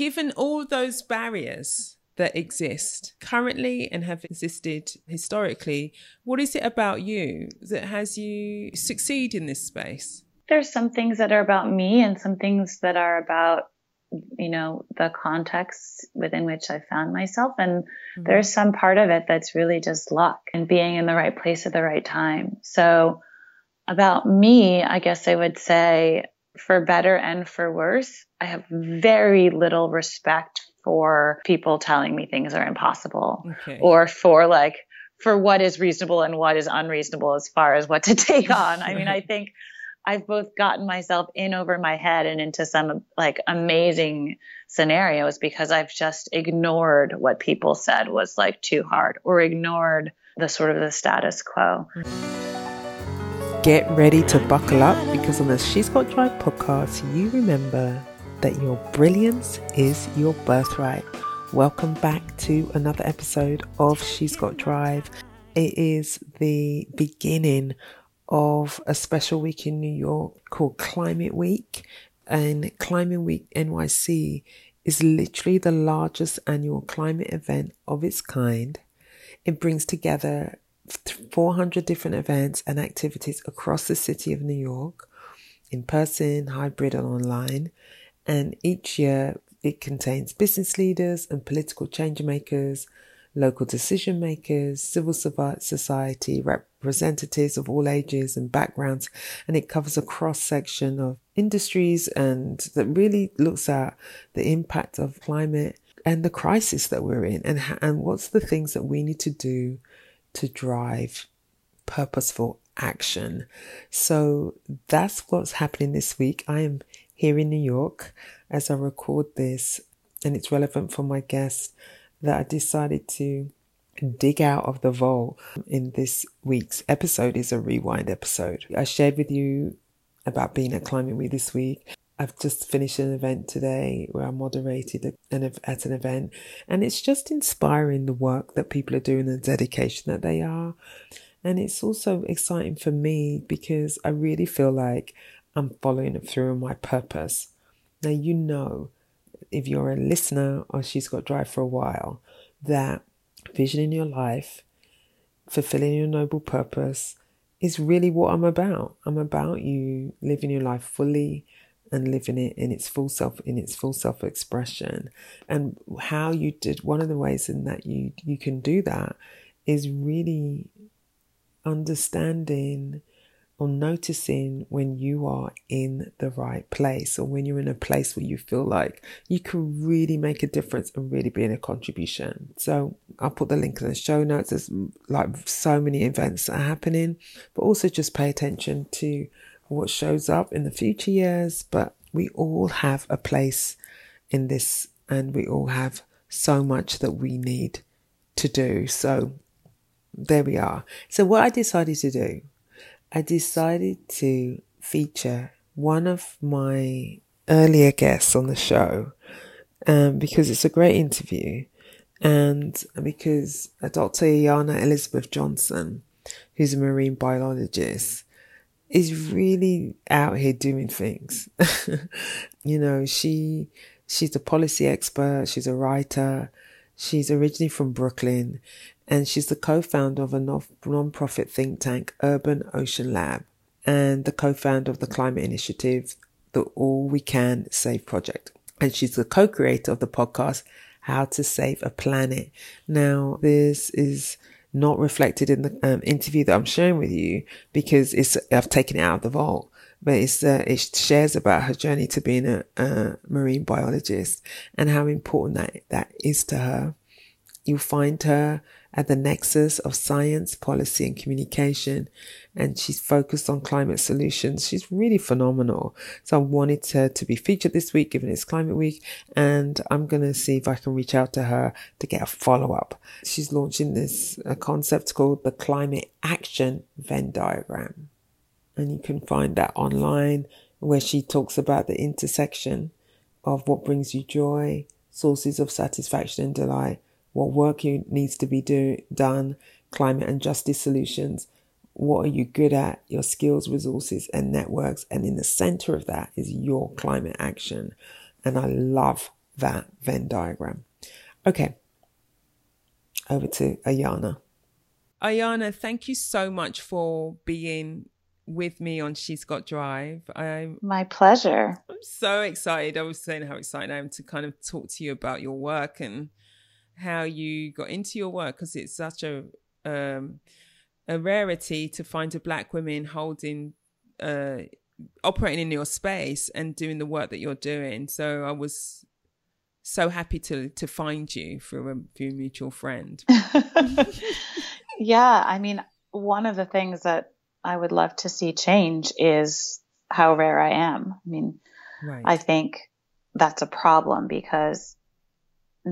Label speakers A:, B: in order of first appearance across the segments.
A: given all those barriers that exist currently and have existed historically, what is it about you that has you succeed in this space?
B: There's some things that are about me and some things that are about you know the context within which I found myself and mm-hmm. there's some part of it that's really just luck and being in the right place at the right time. So about me, I guess I would say for better and for worse, I have very little respect for people telling me things are impossible okay. or for like for what is reasonable and what is unreasonable as far as what to take on. I mean, I think I've both gotten myself in over my head and into some like amazing scenarios because I've just ignored what people said was like too hard or ignored the sort of the status quo.
C: Get ready to buckle up because on the She's Got Drive podcast, you remember that your brilliance is your birthright. Welcome back to another episode of She's Got Drive. It is the beginning of a special week in New York called Climate Week. And Climate Week NYC is literally the largest annual climate event of its kind. It brings together 400 different events and activities across the city of New York, in person, hybrid, and online. And each year it contains business leaders and political change makers, local decision makers, civil society, representatives of all ages and backgrounds, and it covers a cross section of industries and that really looks at the impact of climate and the crisis that we're in and, and what's the things that we need to do to drive purposeful action. So that's what's happening this week. I am here in New York as I record this, and it's relevant for my guest that I decided to dig out of the vault in this week's episode is a rewind episode. I shared with you about being at Climate Week this week. I've just finished an event today where I moderated an, at an event, and it's just inspiring the work that people are doing, and the dedication that they are. And it's also exciting for me because I really feel like I'm following through on my purpose. Now, you know, if you're a listener or she's got drive for a while, that vision in your life, fulfilling your noble purpose, is really what I'm about. I'm about you living your life fully and living it in its full self in its full self expression and how you did one of the ways in that you you can do that is really understanding or noticing when you are in the right place or when you're in a place where you feel like you can really make a difference and really be in a contribution. So I'll put the link in the show notes. There's like so many events that are happening, but also just pay attention to what shows up in the future years, but we all have a place in this and we all have so much that we need to do. So there we are. So what I decided to do, I decided to feature one of my earlier guests on the show um, because it's a great interview and because Dr. Ayana Elizabeth Johnson, who's a marine biologist, is really out here doing things. you know, she she's a policy expert, she's a writer, she's originally from Brooklyn, and she's the co-founder of a non-profit think tank, Urban Ocean Lab, and the co-founder of the climate initiative, the All We Can Save Project. And she's the co-creator of the podcast, How to Save a Planet. Now, this is not reflected in the um, interview that I'm sharing with you because it's I've taken it out of the vault. But it's uh, it shares about her journey to being a, a marine biologist and how important that that is to her. You'll find her at the nexus of science, policy, and communication. And she's focused on climate solutions. She's really phenomenal. So I wanted her to be featured this week, given it's climate week. And I'm going to see if I can reach out to her to get a follow up. She's launching this a concept called the climate action Venn diagram. And you can find that online where she talks about the intersection of what brings you joy, sources of satisfaction and delight, what work needs to be do, done, climate and justice solutions. What are you good at? Your skills, resources, and networks. And in the center of that is your climate action. And I love that Venn diagram. Okay, over to Ayana.
A: Ayana, thank you so much for being with me on She's Got Drive. I'm
B: my pleasure.
A: I'm so excited. I was saying how excited I am to kind of talk to you about your work and how you got into your work because it's such a um, a rarity to find a black woman holding uh, operating in your space and doing the work that you're doing. So I was so happy to to find you through a, through a mutual friend.
B: yeah, I mean, one of the things that I would love to see change is how rare I am. I mean, right. I think that's a problem because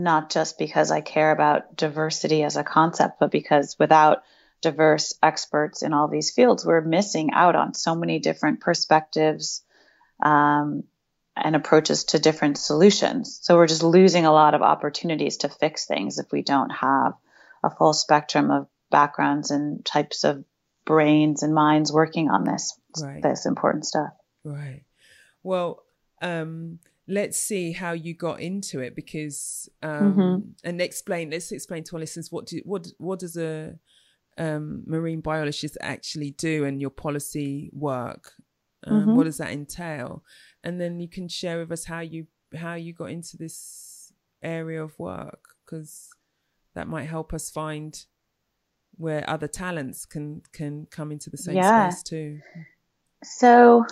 B: not just because I care about diversity as a concept, but because without diverse experts in all these fields, we're missing out on so many different perspectives um, and approaches to different solutions. So we're just losing a lot of opportunities to fix things if we don't have a full spectrum of backgrounds and types of brains and minds working on this right. this important stuff.
A: Right. Well, um, let's see how you got into it because um, mm-hmm. and explain. Let's explain to our listeners what do what what does a um, marine biologist actually do and your policy work. Um, mm-hmm. What does that entail? And then you can share with us how you how you got into this area of work because that might help us find where other talents can can come into the same yeah. space too.
B: So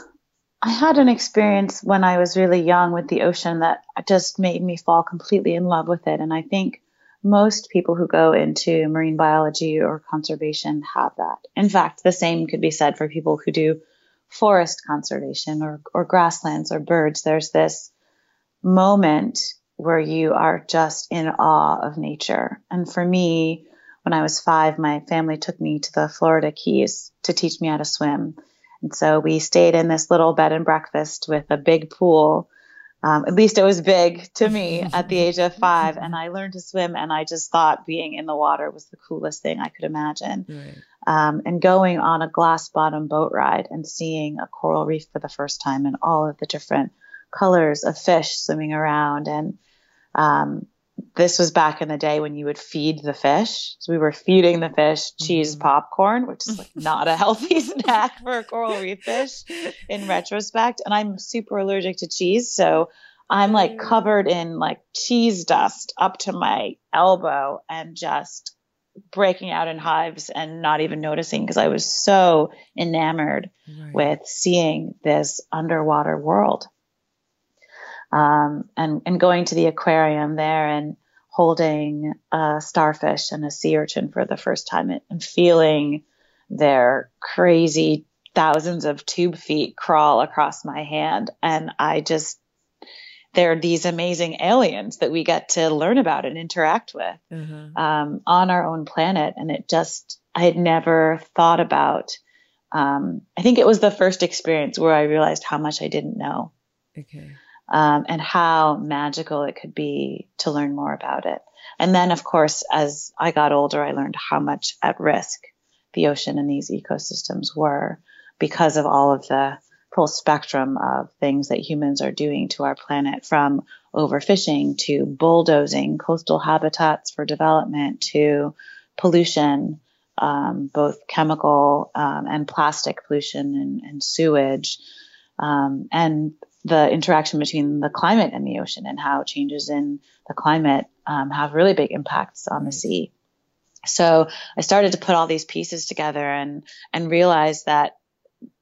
B: I had an experience when I was really young with the ocean that just made me fall completely in love with it. And I think most people who go into marine biology or conservation have that. In fact, the same could be said for people who do forest conservation or, or grasslands or birds. There's this moment where you are just in awe of nature. And for me, when I was five, my family took me to the Florida Keys to teach me how to swim. And so we stayed in this little bed and breakfast with a big pool. Um, at least it was big to me at the age of five. And I learned to swim, and I just thought being in the water was the coolest thing I could imagine. Right. Um, and going on a glass bottom boat ride and seeing a coral reef for the first time and all of the different colors of fish swimming around and um, this was back in the day when you would feed the fish. So we were feeding the fish cheese mm-hmm. popcorn, which is like not a healthy snack for a coral reef fish in retrospect. And I'm super allergic to cheese. So I'm like mm. covered in like cheese dust up to my elbow and just breaking out in hives and not even noticing because I was so enamored right. with seeing this underwater world um, and and going to the aquarium there and holding a starfish and a sea urchin for the first time and feeling their crazy thousands of tube feet crawl across my hand and I just they're these amazing aliens that we get to learn about and interact with mm-hmm. um, on our own planet. And it just, I had never thought about. Um, I think it was the first experience where I realized how much I didn't know. Okay um, and how magical it could be to learn more about it. And then, of course, as I got older, I learned how much at risk the ocean and these ecosystems were because of all of the full spectrum of things that humans are doing to our planet from overfishing to bulldozing coastal habitats for development to pollution, um, both chemical um, and plastic pollution and, and sewage. Um, and the interaction between the climate and the ocean and how changes in the climate um, have really big impacts on the sea. So I started to put all these pieces together and and realize that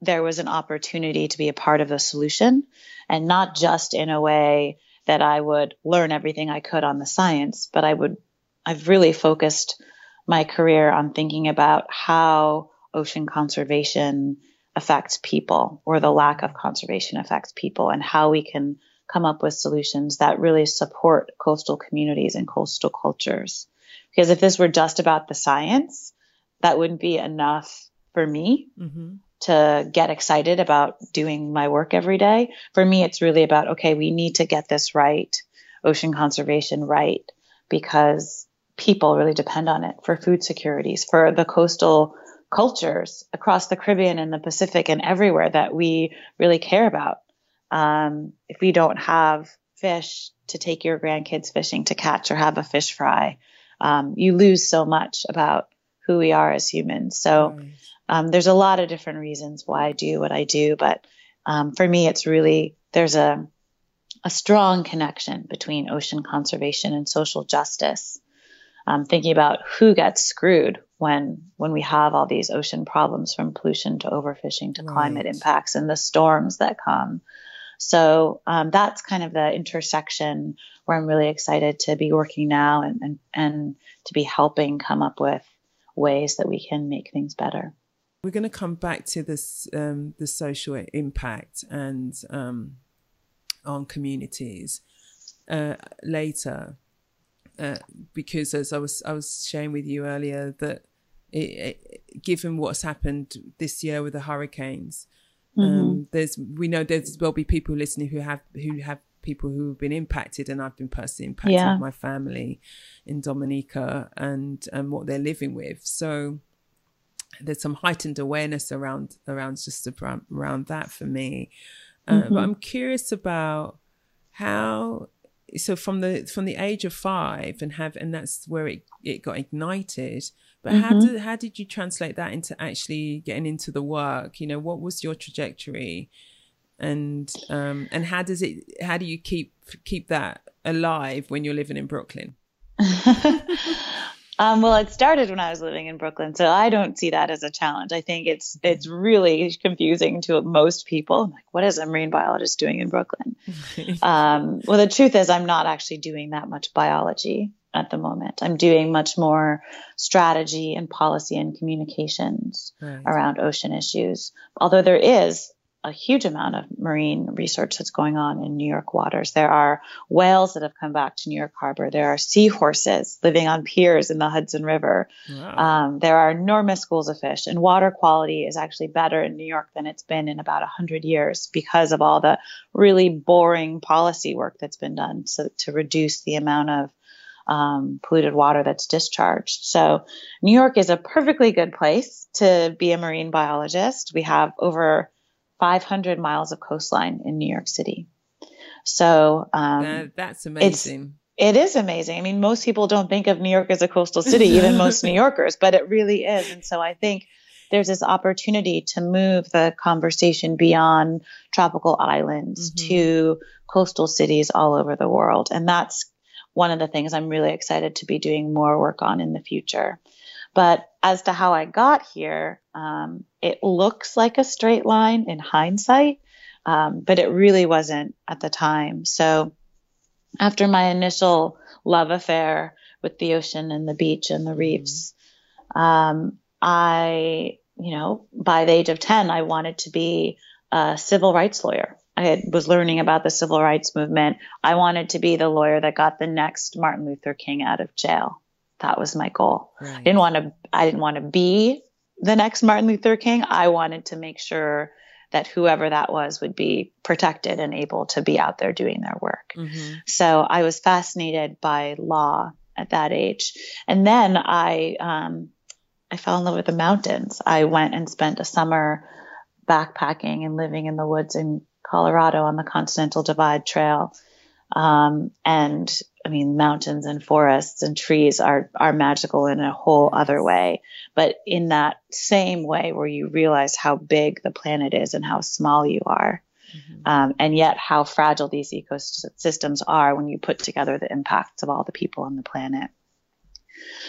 B: there was an opportunity to be a part of the solution and not just in a way that I would learn everything I could on the science, but I would I've really focused my career on thinking about how ocean conservation affects people or the lack of conservation affects people and how we can come up with solutions that really support coastal communities and coastal cultures. Because if this were just about the science, that wouldn't be enough for me mm-hmm. to get excited about doing my work every day. For me, it's really about, okay, we need to get this right, ocean conservation right, because people really depend on it for food securities, for the coastal cultures across the Caribbean and the Pacific and everywhere that we really care about. Um, if we don't have fish to take your grandkids fishing to catch or have a fish fry, um, you lose so much about who we are as humans. So um, there's a lot of different reasons why I do what I do, but um, for me, it's really there's a a strong connection between ocean conservation and social justice. Um, thinking about who gets screwed when when we have all these ocean problems from pollution to overfishing to right. climate impacts and the storms that come. So um, that's kind of the intersection where I'm really excited to be working now and, and, and to be helping come up with ways that we can make things better.
A: We're going to come back to this um, the social impact and um, on communities uh, later, uh, because as I was I was sharing with you earlier that it, it, given what's happened this year with the hurricanes, Mm-hmm. Um, there's we know there's will be people listening who have who have people who have been impacted, and I've been personally impacted. Yeah. My family in Dominica and and what they're living with. So there's some heightened awareness around around just around, around that for me. Uh, mm-hmm. But I'm curious about how so from the from the age of five and have and that's where it, it got ignited but mm-hmm. how did how did you translate that into actually getting into the work? You know, what was your trajectory, and um, and how does it how do you keep keep that alive when you're living in Brooklyn?
B: um, well, it started when I was living in Brooklyn, so I don't see that as a challenge. I think it's it's really confusing to most people. I'm like, what is a marine biologist doing in Brooklyn? um, well, the truth is, I'm not actually doing that much biology at the moment. I'm doing much more strategy and policy and communications right. around ocean issues. Although there is a huge amount of marine research that's going on in New York waters. There are whales that have come back to New York Harbor. There are seahorses living on piers in the Hudson River. Wow. Um, there are enormous schools of fish, and water quality is actually better in New York than it's been in about 100 years because of all the really boring policy work that's been done so, to reduce the amount of um, polluted water that's discharged. So New York is a perfectly good place to be a marine biologist. We have over 500 miles of coastline in New York City. So um,
A: that's amazing.
B: It is amazing. I mean, most people don't think of New York as a coastal city, even most New Yorkers, but it really is. And so I think there's this opportunity to move the conversation beyond tropical islands mm-hmm. to coastal cities all over the world. And that's one of the things I'm really excited to be doing more work on in the future. But as to how I got here, um, it looks like a straight line in hindsight, um, but it really wasn't at the time. So after my initial love affair with the ocean and the beach and the reefs, um, I, you know, by the age of 10, I wanted to be a civil rights lawyer. I had, was learning about the civil rights movement. I wanted to be the lawyer that got the next Martin Luther King out of jail. That was my goal. Right. I didn't want to, I didn't want to be the next Martin Luther King. I wanted to make sure that whoever that was would be protected and able to be out there doing their work. Mm-hmm. So I was fascinated by law at that age. And then I, um, I fell in love with the mountains. I went and spent a summer backpacking and living in the woods in Colorado on the Continental Divide Trail. Um, and I mean, mountains and forests and trees are, are magical in a whole other way. But in that same way where you realize how big the planet is and how small you are. Mm-hmm. Um, and yet how fragile these ecosystems are when you put together the impacts of all the people on the planet.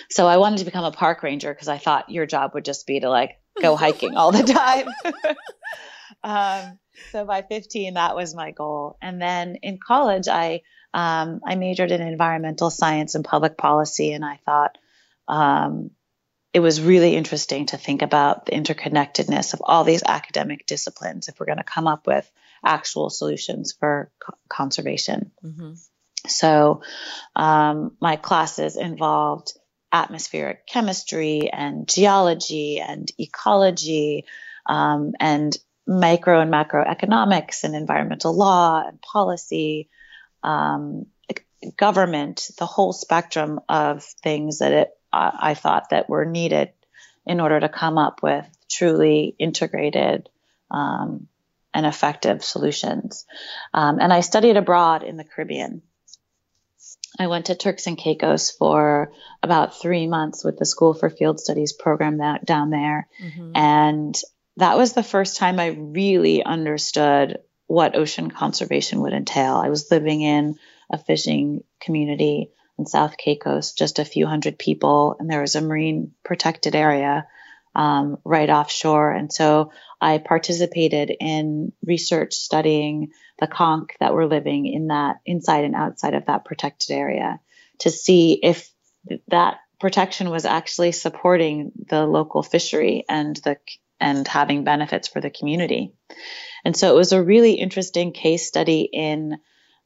B: So I wanted to become a park ranger because I thought your job would just be to like go hiking all the time. um, so by 15, that was my goal. And then in college, I um, I majored in environmental science and public policy, and I thought um, it was really interesting to think about the interconnectedness of all these academic disciplines if we're going to come up with actual solutions for co- conservation. Mm-hmm. So um, my classes involved atmospheric chemistry and geology and ecology um, and micro and macroeconomics and environmental law and policy, um, government, the whole spectrum of things that it, I thought that were needed in order to come up with truly integrated um, and effective solutions. Um, and I studied abroad in the Caribbean. I went to Turks and Caicos for about three months with the School for Field Studies program that, down there. Mm-hmm. And that was the first time I really understood what ocean conservation would entail. I was living in a fishing community in South Caicos, just a few hundred people, and there was a marine protected area um, right offshore. And so I participated in research studying the conch that were living in that inside and outside of that protected area to see if that protection was actually supporting the local fishery and the and having benefits for the community. And so it was a really interesting case study in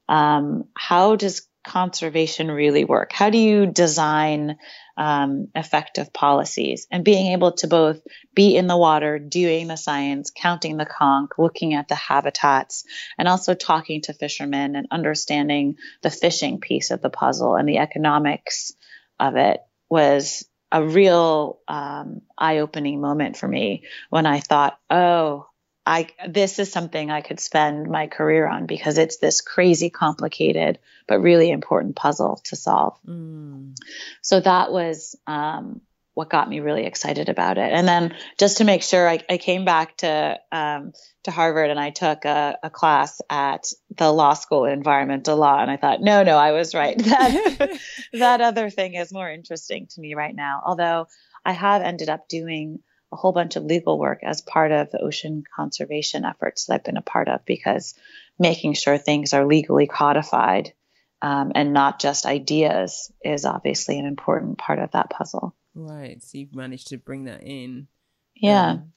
B: um, how does conservation really work? How do you design um, effective policies and being able to both be in the water, doing the science, counting the conch, looking at the habitats, and also talking to fishermen and understanding the fishing piece of the puzzle and the economics of it was a real um, eye-opening moment for me when I thought, oh, I this is something I could spend my career on because it's this crazy complicated but really important puzzle to solve. Mm. So that was um, what got me really excited about it. And then just to make sure, I, I came back to um, to Harvard and I took a, a, class at the law school environmental law, and I thought, no, no, I was right. That that other thing is more interesting to me right now. Although I have ended up doing a whole bunch of legal work as part of the ocean conservation efforts that I've been a part of because making sure things are legally codified um, and not just ideas is obviously an important part of that puzzle.
A: Right. So you've managed to bring that in.
B: Yeah. Um,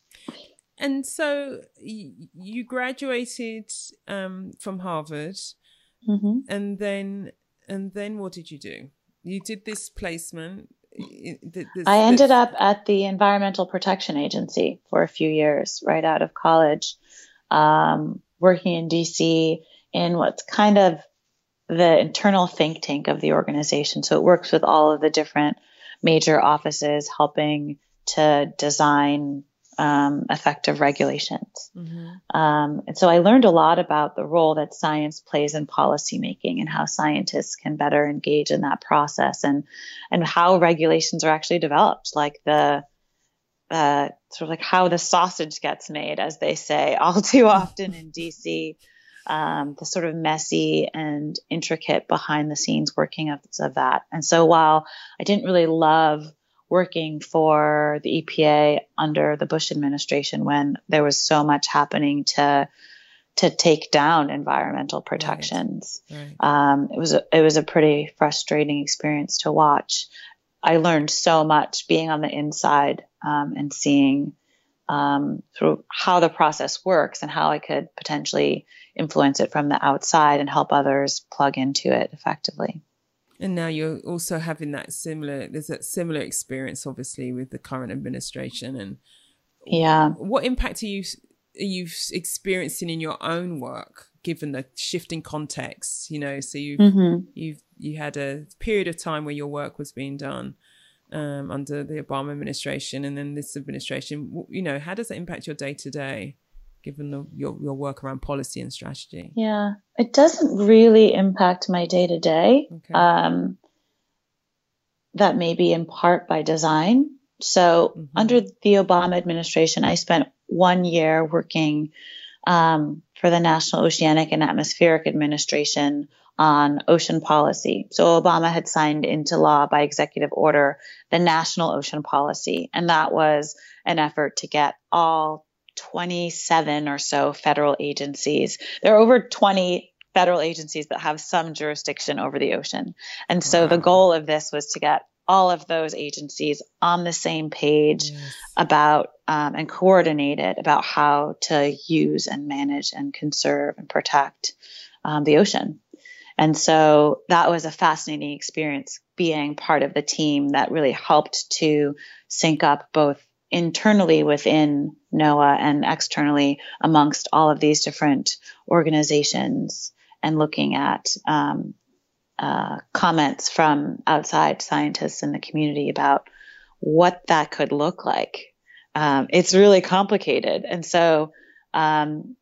A: and so you graduated um, from Harvard, mm-hmm. and then and then what did you do? You did this placement
B: this, I ended this... up at the Environmental Protection Agency for a few years right out of college, um, working in DC in what's kind of the internal think tank of the organization. So it works with all of the different major offices helping to design um, effective regulations. Mm-hmm. Um, and so I learned a lot about the role that science plays in policymaking and how scientists can better engage in that process and and how regulations are actually developed, like the uh, sort of like how the sausage gets made, as they say all too often in DC. Um, the sort of messy and intricate behind the scenes working of, of that. And so while I didn't really love working for the EPA under the Bush administration when there was so much happening to to take down environmental protections. Right. Right. Um, it was a, it was a pretty frustrating experience to watch. I learned so much being on the inside um, and seeing um, through how the process works and how I could potentially influence it from the outside and help others plug into it effectively.
A: And now you're also having that similar, there's that similar experience, obviously, with the current administration. And
B: yeah,
A: what impact are you are you experiencing in your own work, given the shifting context? You know, so you've mm-hmm. you've you had a period of time where your work was being done um, under the Obama administration, and then this administration. You know, how does that impact your day to day? given the, your, your work around policy and strategy?
B: Yeah, it doesn't really impact my day to day. That may be in part by design. So mm-hmm. under the Obama administration, I spent one year working um, for the National Oceanic and Atmospheric Administration on ocean policy. So Obama had signed into law by executive order the National Ocean Policy, and that was an effort to get all 27 or so federal agencies. There are over 20 federal agencies that have some jurisdiction over the ocean. And so wow. the goal of this was to get all of those agencies on the same page yes. about um, and coordinated about how to use and manage and conserve and protect um, the ocean. And so that was a fascinating experience being part of the team that really helped to sync up both internally within NOAA and externally amongst all of these different organizations and looking at um, uh, comments from outside scientists in the community about what that could look like. Um, it's really complicated. And so um,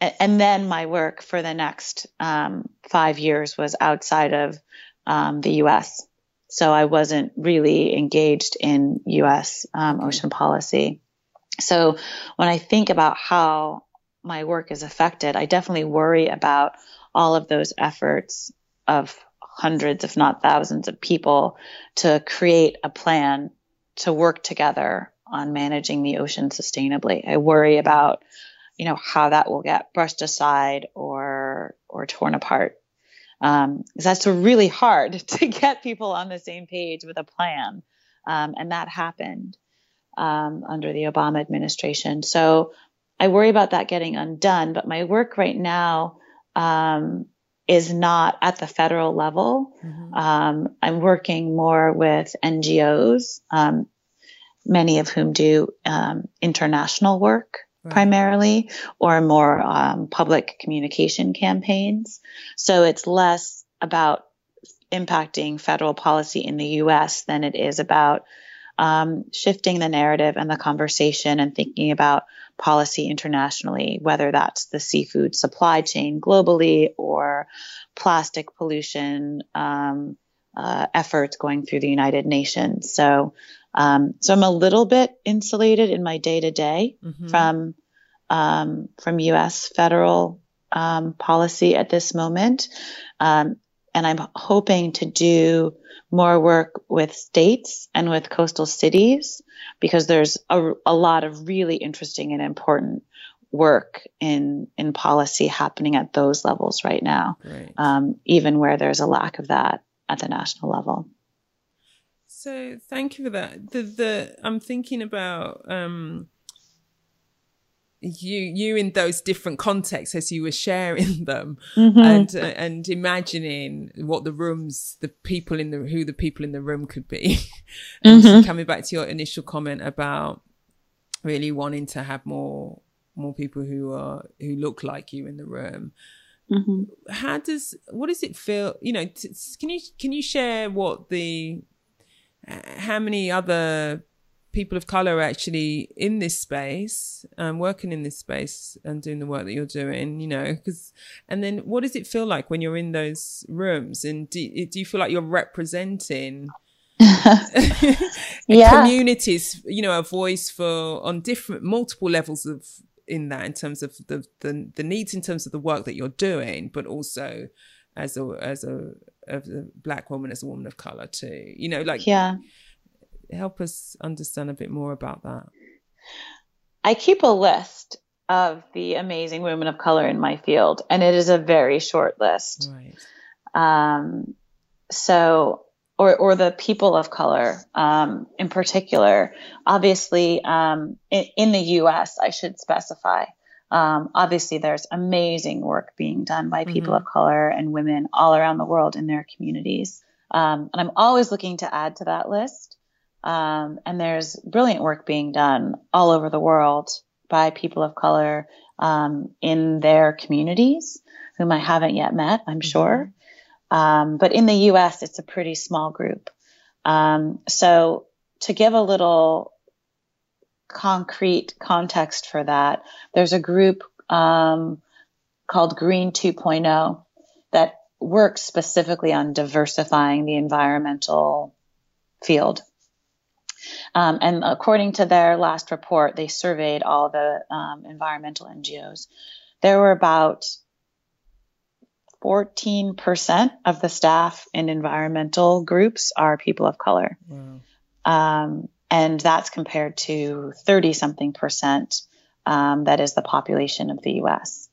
B: and then my work for the next um, five years was outside of um, the U.S. So I wasn't really engaged in U.S. Um, ocean policy. So when I think about how my work is affected, I definitely worry about all of those efforts of hundreds, if not thousands, of people to create a plan to work together on managing the ocean sustainably. I worry about you know, how that will get brushed aside or, or torn apart. Um, that's really hard to get people on the same page with a plan. Um, and that happened, um, under the Obama administration. So I worry about that getting undone, but my work right now, um, is not at the federal level. Mm-hmm. Um, I'm working more with NGOs, um, many of whom do international work primarily or more um, public communication campaigns. So it's less about impacting federal policy in the US than it is about um, shifting the narrative and the conversation and thinking about policy internationally, whether that's the seafood supply chain globally or plastic pollution um, uh, efforts going through the United Nations. So um, so I'm a little bit insulated in my day to day from um, from U.S. federal um, policy at this moment, um, and I'm hoping to do more work with states and with coastal cities because there's a, a lot of really interesting and important work in in policy happening at those levels right now, right. Um, even where there's a lack of that at the national level.
A: So thank you for that. The the I'm thinking about um, you you in those different contexts as you were sharing them mm-hmm. and uh, and imagining what the rooms the people in the who the people in the room could be and mm-hmm. coming back to your initial comment about really wanting to have more more people who are who look like you in the room mm-hmm. how does what does it feel you know t- can you can you share what the how many other people of color are actually in this space, um, working in this space and doing the work that you're doing, you know, because, and then what does it feel like when you're in those rooms? And do, do you feel like you're representing yeah. communities, you know, a voice for on different, multiple levels of in that in terms of the, the, the needs in terms of the work that you're doing, but also as a, as a, as the black woman, as a woman of color too, you know, like,
B: yeah
A: help us understand a bit more about that.
B: I keep a list of the amazing women of color in my field, and it is a very short list. Right. Um, so, or or the people of color um, in particular. Obviously, um, in, in, the U.S., I should specify. Um, obviously, there's amazing work being done by people mm-hmm. of color and women all around the world in their communities. Um, and I'm always looking to add to that list. Um, and there's brilliant work being done all over the world by people of color um, in their communities, whom I haven't yet met, I'm mm-hmm. sure. Um, but in the US, it's a pretty small group. Um, so to give a little concrete context for that, there's a group um, called Green 2.0 that works specifically on diversifying the environmental field. Um, and according to their last report, they surveyed all the um, environmental NGOs. There were about 14% of the staff in environmental groups are people of color. Wow. Um, and that's compared to 30 something percent um, that is the population of the US.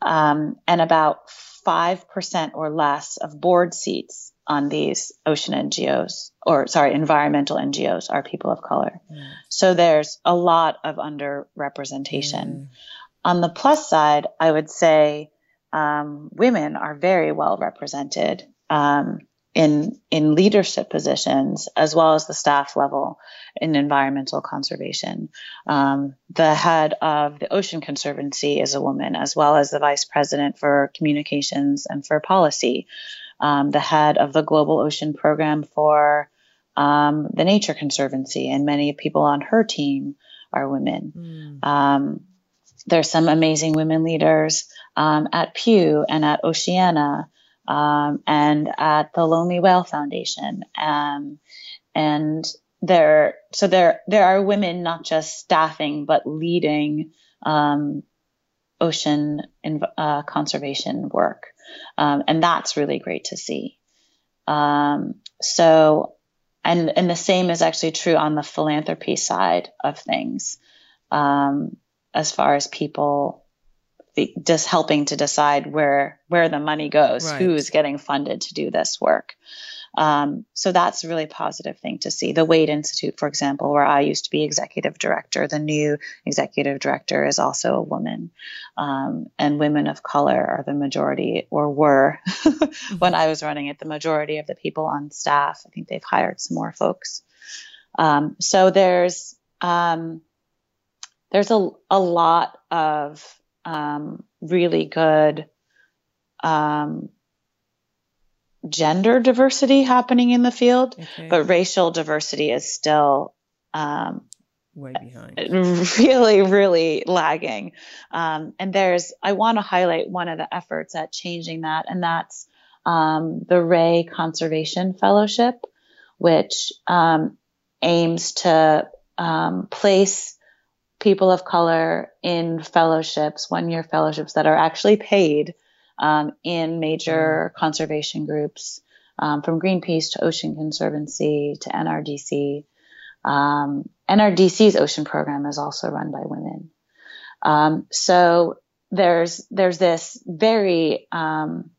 B: Um, and about 5% or less of board seats on these ocean NGOs or sorry, environmental NGOs are people of color. Mm. So there's a lot of underrepresentation. Mm. On the plus side, I would say um, women are very well represented um, in in leadership positions as well as the staff level in environmental conservation. Um, the head of the Ocean Conservancy is a woman, as well as the vice president for communications and for policy um, the head of the Global Ocean Program for um, the Nature Conservancy, and many people on her team are women. Mm. Um, there's some amazing women leaders um, at Pew and at Oceana um, and at the Lonely Whale Foundation. Um, and there, so there, there are women not just staffing, but leading um, ocean in, uh, conservation work. Um, and that's really great to see. Um, so, and, and the same is actually true on the philanthropy side of things. Um, as far as people just helping to decide where where the money goes, right. who's getting funded to do this work. Um, so that's a really positive thing to see. The Waitt Institute, for example, where I used to be executive director, the new executive director is also a woman, um, and women of color are the majority, or were when I was running it, the majority of the people on staff. I think they've hired some more folks. Um, so there's um, there's a, a lot of um, really good um, gender diversity happening in the field, okay. but racial diversity is still um,
A: way behind.
B: Really, really lagging. Um, and there's, I want to highlight one of the efforts at changing that, and that's um, the Ray Conservation Fellowship, which um, aims to um, place people of color in fellowships, one year fellowships that are actually paid um, in major mm. conservation groups, um, from Greenpeace to Ocean Conservancy to NRDC. Um, NRDC's ocean program is also run by women. Um, so there's there's this very um,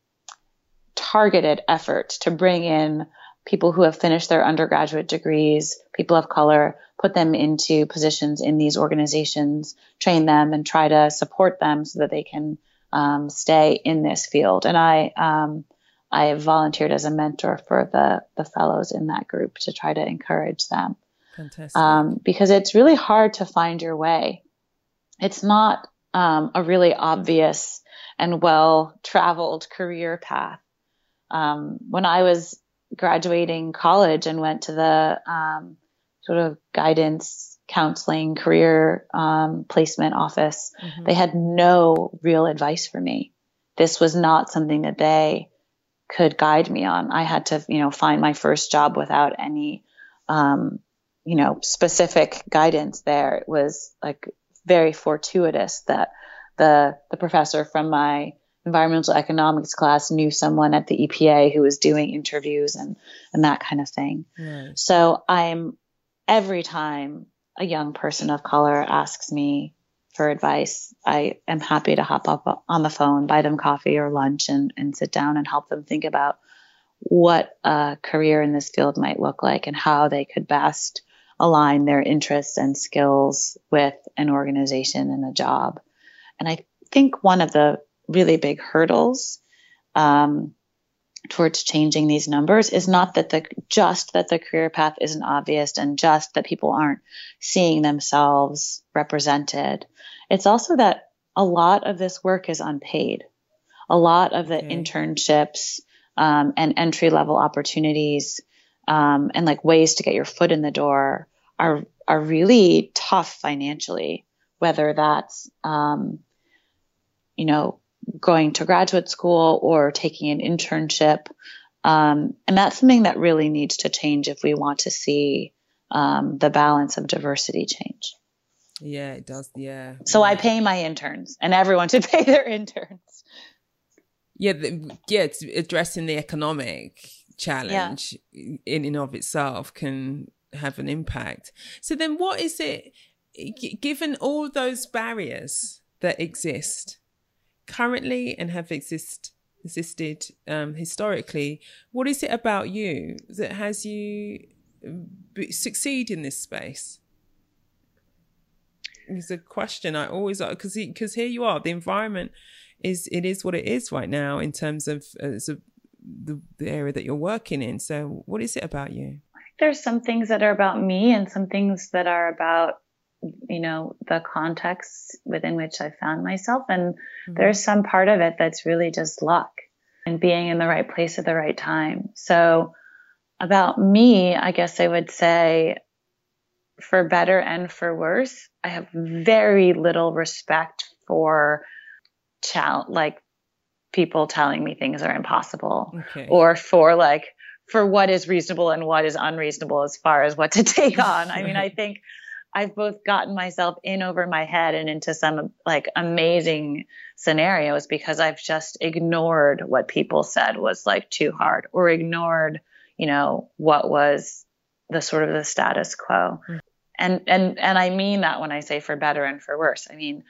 B: targeted effort to bring in people who have finished their undergraduate degrees, people of color, put them into positions in these organizations, train them, and try to support them so that they can um, stay in this field. And I um, I volunteered as a mentor for the the fellows in that group to try to encourage them.
A: Fantastic.
B: Um, because it's really hard to find your way. It's not um, a really obvious and well traveled career path. Um, when I was graduating college and went to the um, sort of guidance, counseling, career um, placement office, mm-hmm. they had no real advice for me. This was not something that they could guide me on. I had to, you know, find my first job without any, um, you know, specific guidance there. It was like very fortuitous that the the professor from my environmental economics class knew someone at the EPA who was doing interviews and and that kind of thing. Right. So I'm every time a young person of color asks me for advice, I am happy to hop up on the phone, buy them coffee or lunch and, and sit down and help them think about what a career in this field might look like and how they could best align their interests and skills with an organization and a job. And I think one of the really big hurdles um, towards changing these numbers is not that the just that the career path isn't obvious and just that people aren't seeing themselves represented. It's also that a lot of this work is unpaid. A lot of the okay. internships um, and entry level opportunities um, and like ways to get your foot in the door are are really tough financially. Whether that's um, you know going to graduate school or taking an internship. Um, and that's something that really needs to change if we want to see um, the balance of diversity change.
A: Yeah, it does. Yeah.
B: So
A: yeah.
B: I pay my interns, and everyone should pay their interns.
A: Yeah, the, yeah, it's addressing the economic challenge yeah. in and of itself can have an impact. So then, what is it? Given all those barriers that exist, currently and have exist existed um, historically. What is it about you that has you um, succeed in this space? It's a question I always because because here you are. The environment is it is what it is right now in terms of uh, the, the area that you're working in. So what is it about you?
B: There's some things that are about me and some things that are about you know, the context within which I found myself. And mm-hmm. there's some part of it that's really just luck and being in the right place at the right time. So about me, I guess I would say for better and for worse, I have very little respect for chal- like people telling me things are impossible okay. or for like for what is reasonable and what is unreasonable as far as what to take on. I mean, I think I've both gotten myself in over my head and into some like amazing scenarios because I've just ignored what people said was like too hard or ignored, you know, what was the sort of the status quo. Mm. And and and I mean that when I say for better and for worse. I mean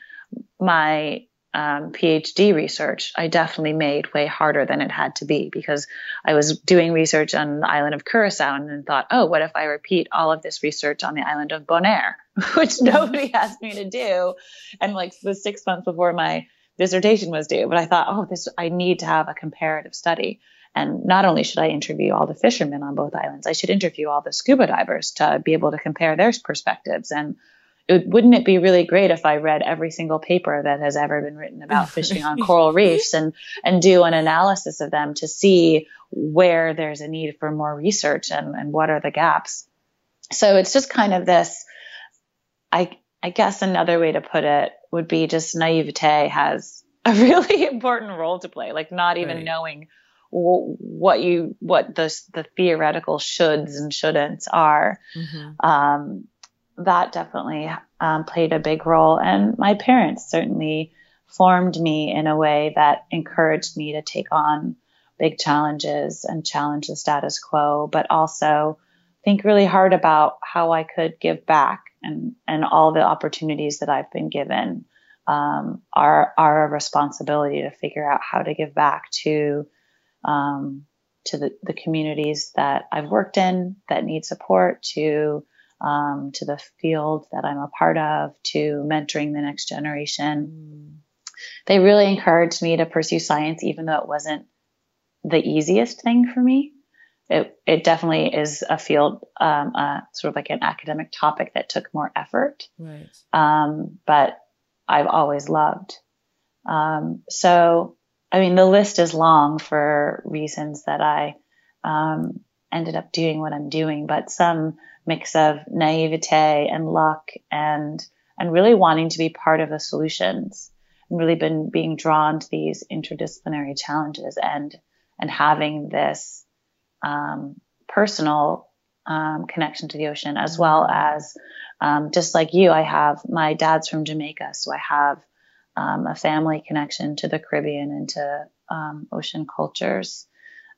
B: my um, PhD research, I definitely made way harder than it had to be because I was doing research on the island of Curacao and thought, oh, what if I repeat all of this research on the island of Bonaire, which nobody asked me to do, and like the six months before my dissertation was due. But I thought, oh, this I need to have a comparative study. And not only should I interview all the fishermen on both islands, I should interview all the scuba divers to be able to compare their perspectives and it, wouldn't it be really great if I read every single paper that has ever been written about fishing on coral reefs and and do an analysis of them to see where there's a need for more research and, and what are the gaps. So it's just kind of this I I guess another way to put it would be just naivete has a really important role to play, like not even right. knowing what you what the the theoretical shoulds and shouldn'ts are. Mm-hmm. Um, that definitely um, played a big role. And my parents certainly formed me in a way that encouraged me to take on big challenges and challenge the status quo, but also think really hard about how I could give back and, and all the opportunities that I've been given um, are, are a responsibility to figure out how to give back to, um, to the, the communities that I've worked in that need support, to um, to the field that I'm a part of, to mentoring the next generation. Mm. They really encouraged me to pursue science, even though it wasn't the easiest thing for me. It, it definitely is a field, um, uh, sort of like an academic topic that took more effort. Right. Um, but I've always loved. Um, so, I mean, the list is long for reasons that I um, ended up doing what I'm doing, but some mix of naivete and luck and and really wanting to be part of the solutions and really been being drawn to these interdisciplinary challenges and and having this um, personal um, connection to the ocean as well as um, just like you i have my dad's from jamaica so i have um, a family connection to the caribbean and to um, ocean cultures.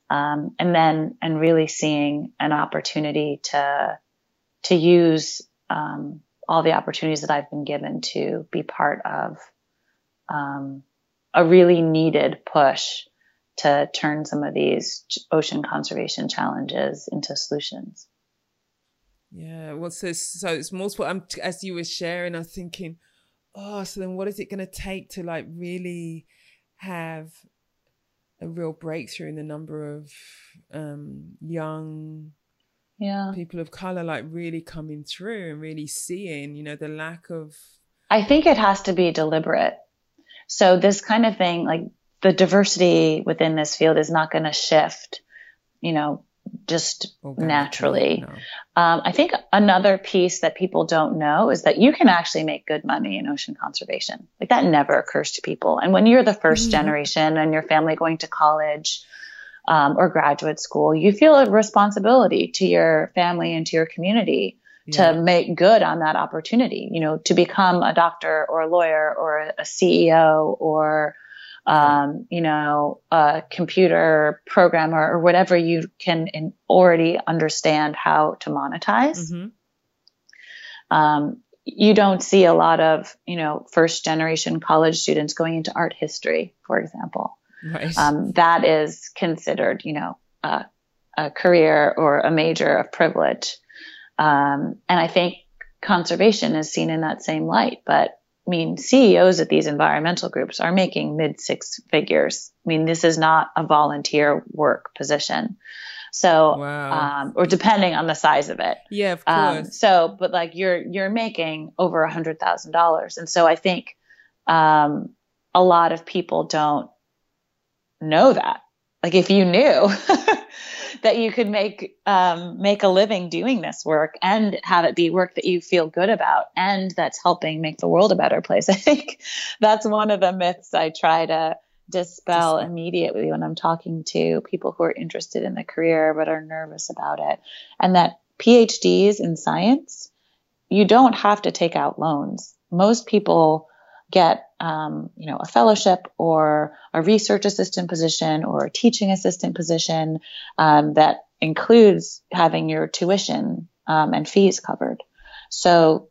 B: Um, and then and really seeing an opportunity to to use um, all the opportunities that I've been given to be part of um, a really needed push to turn some of these ocean conservation challenges into solutions.
A: Yeah, well, so so it's multiple. I'm as you were sharing, I was thinking, oh, so then what is it going to take to like really have a real breakthrough in the number of um, young
B: yeah
A: people of color like really coming through and really seeing you know the lack of
B: i think it has to be deliberate so this kind of thing like the diversity within this field is not going to shift you know just naturally. No. Um, I think another piece that people don't know is that you can actually make good money in ocean conservation. Like that never occurs to people. And when you're the 1st mm-hmm. generation and your family going to college, um, or graduate school, you feel a responsibility to your family and to your community yeah. to make good on that opportunity, you know, to become a doctor or a lawyer or a CEO or, um, you know, a computer programmer or whatever you can in, already understand how to monetize. Mm-hmm. Um, you don't see a lot of, you know, first generation college students going into art history, for example. Right. Um, that is considered, you know, a, a, career or a major of privilege. Um, and I think conservation is seen in that same light. But I mean, CEOs at these environmental groups are making mid six figures. I mean, this is not a volunteer work position. So, wow. um, or depending on the size of it.
A: Yeah, of um, course.
B: Um, so, but like you're, you're making over a hundred thousand dollars. And so I think, um, a lot of people don't know that. like if you knew that you could make um, make a living doing this work and have it be work that you feel good about and that's helping make the world a better place. I think that's one of the myths I try to dispel immediately when I'm talking to people who are interested in the career but are nervous about it. And that PhDs in science, you don't have to take out loans. Most people get um, you know a fellowship or a research assistant position or a teaching assistant position um, that includes having your tuition um, and fees covered. So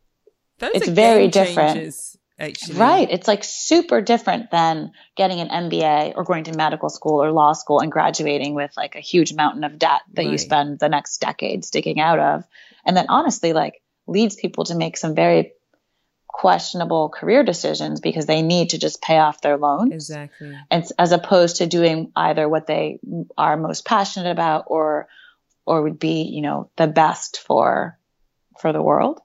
B: Those it's very different. Actually. Right. It's like super different than getting an MBA or going to medical school or law school and graduating with like a huge mountain of debt that right. you spend the next decade sticking out of. And then honestly, like leads people to make some very questionable career decisions because they need to just pay off their loans.
A: Exactly.
B: And as opposed to doing either what they are most passionate about or or would be, you know, the best for for the world.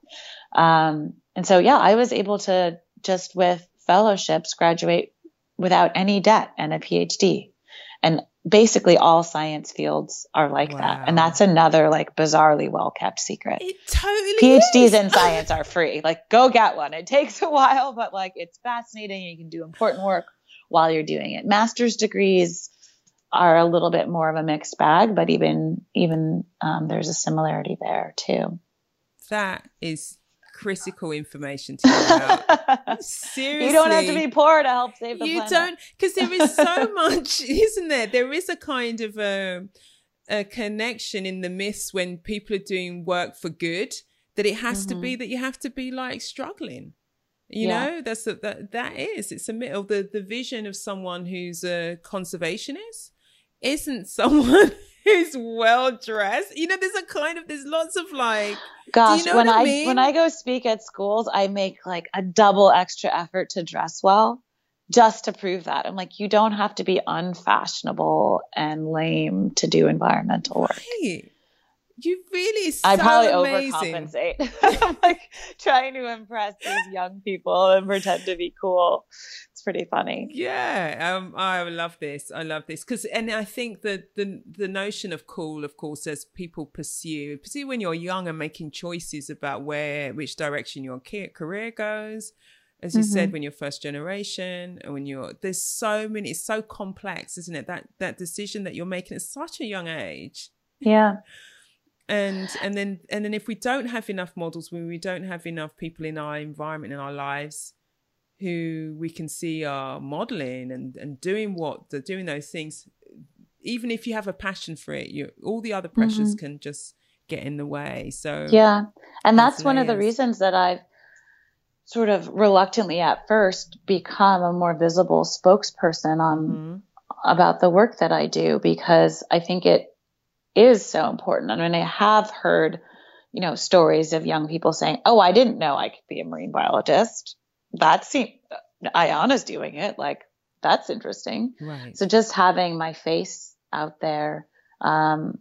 B: Um, and so yeah, I was able to just with fellowships graduate without any debt and a PhD. And basically all science fields are like wow. that. And that's another like bizarrely well kept secret.
A: It totally
B: PhDs
A: is.
B: in science are free. Like go get one. It takes a while, but like it's fascinating. You can do important work while you're doing it. Master's degrees are a little bit more of a mixed bag, but even even um, there's a similarity there too.
A: That is critical information to know Seriously.
B: You don't have to be poor to help save the
A: you
B: planet.
A: don't, because there is so much, isn't there? There is a kind of a, a connection in the myths when people are doing work for good that it has mm-hmm. to be mm-hmm. that you have to be like struggling. You yeah. know, that's a, that that is. It's a myth of the the vision of someone who's a conservationist isn't someone who's well dressed. You know, there's a kind of there's lots of like
B: gosh, you know when I, I mean? when I go speak at schools, I make like a double extra effort to dress well just to prove that. I'm like, you don't have to be unfashionable and lame to do environmental work.
A: Right. You really so I probably amazing.
B: overcompensate. I'm like trying to impress these young people and pretend to be cool. It's pretty funny.
A: Yeah, um, I love this. I love this because, and I think that the the notion of cool, of course, as people pursue pursue when you're young and making choices about where which direction your career goes. As you mm-hmm. said, when you're first generation, and when you're there's so many, it's so complex, isn't it? That that decision that you're making at such a young age.
B: Yeah
A: and and then and then if we don't have enough models when we don't have enough people in our environment in our lives who we can see are modeling and and doing what they're doing those things even if you have a passion for it you all the other pressures mm-hmm. can just get in the way so
B: yeah and that's one of the reasons that i've sort of reluctantly at first become a more visible spokesperson on mm-hmm. about the work that i do because i think it is so important. I mean, I have heard, you know, stories of young people saying, "Oh, I didn't know I could be a marine biologist." That seems Ayana's doing it. Like that's interesting.
A: Right.
B: So just having my face out there, um,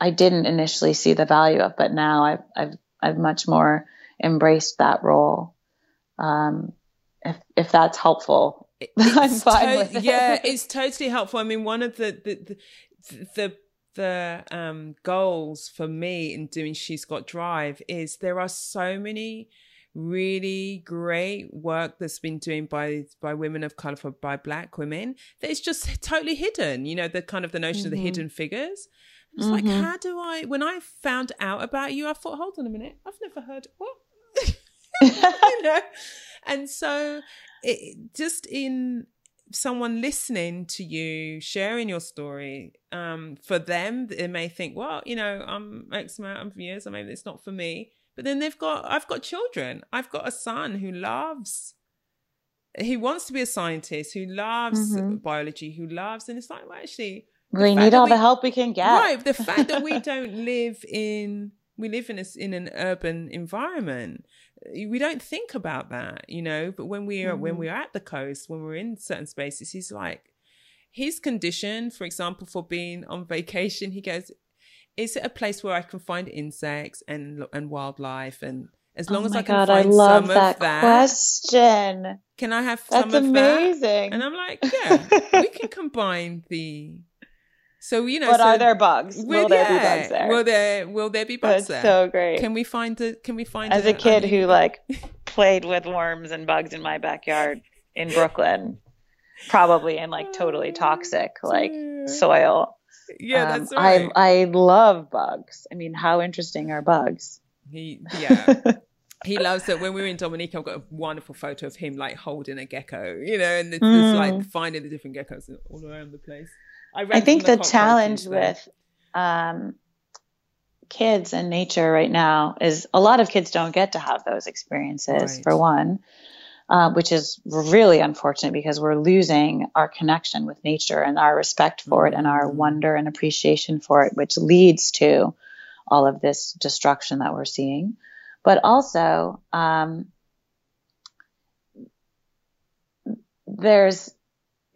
B: I didn't initially see the value of, but now I've I've I've much more embraced that role. Um, if if that's helpful, I'm fine to- with
A: it. Yeah, it's totally helpful. I mean, one of the the the, the the um, goals for me in doing She's Got Drive is there are so many really great work that's been doing by by women of color by black women that is just totally hidden you know the kind of the notion mm-hmm. of the mm-hmm. hidden figures it's mm-hmm. like how do i when i found out about you i thought hold on a minute i've never heard what you know and so it just in someone listening to you sharing your story um for them they may think well you know i'm x amount of years or maybe it's not for me but then they've got i've got children i've got a son who loves he wants to be a scientist who loves mm-hmm. biology who loves and it's like well actually
B: we need all we, the help we can get
A: right the fact that we don't live in we live in a, in an urban environment we don't think about that, you know. But when we are mm-hmm. when we're at the coast, when we're in certain spaces, he's like his condition, for example, for being on vacation, he goes, Is it a place where I can find insects and and wildlife and as long
B: oh
A: as I
B: can
A: God, find
B: I love
A: some
B: that
A: of that
B: question.
A: Can I have
B: That's
A: some of
B: amazing.
A: that? And I'm like, yeah, we can combine the So you know,
B: but
A: so
B: are there bugs? Will, will there be bugs there?
A: Will there will there be bugs
B: That's
A: there?
B: So great.
A: Can we find a? Can we find
B: as a, a kid who like played with worms and bugs in my backyard in Brooklyn, probably in like totally toxic like soil.
A: Yeah, um, that's right.
B: I I love bugs. I mean, how interesting are bugs?
A: He yeah. he loves it. When we were in Dominica, I've got a wonderful photo of him like holding a gecko, you know, and it's, mm. like finding the different geckos all around the place.
B: I, I think the, the challenge with um, kids and nature right now is a lot of kids don't get to have those experiences right. for one. Uh, which is really unfortunate because we're losing our connection with nature and our respect for it and our mm-hmm. wonder and appreciation for it, which leads to all of this destruction that we're seeing. But also, um, there's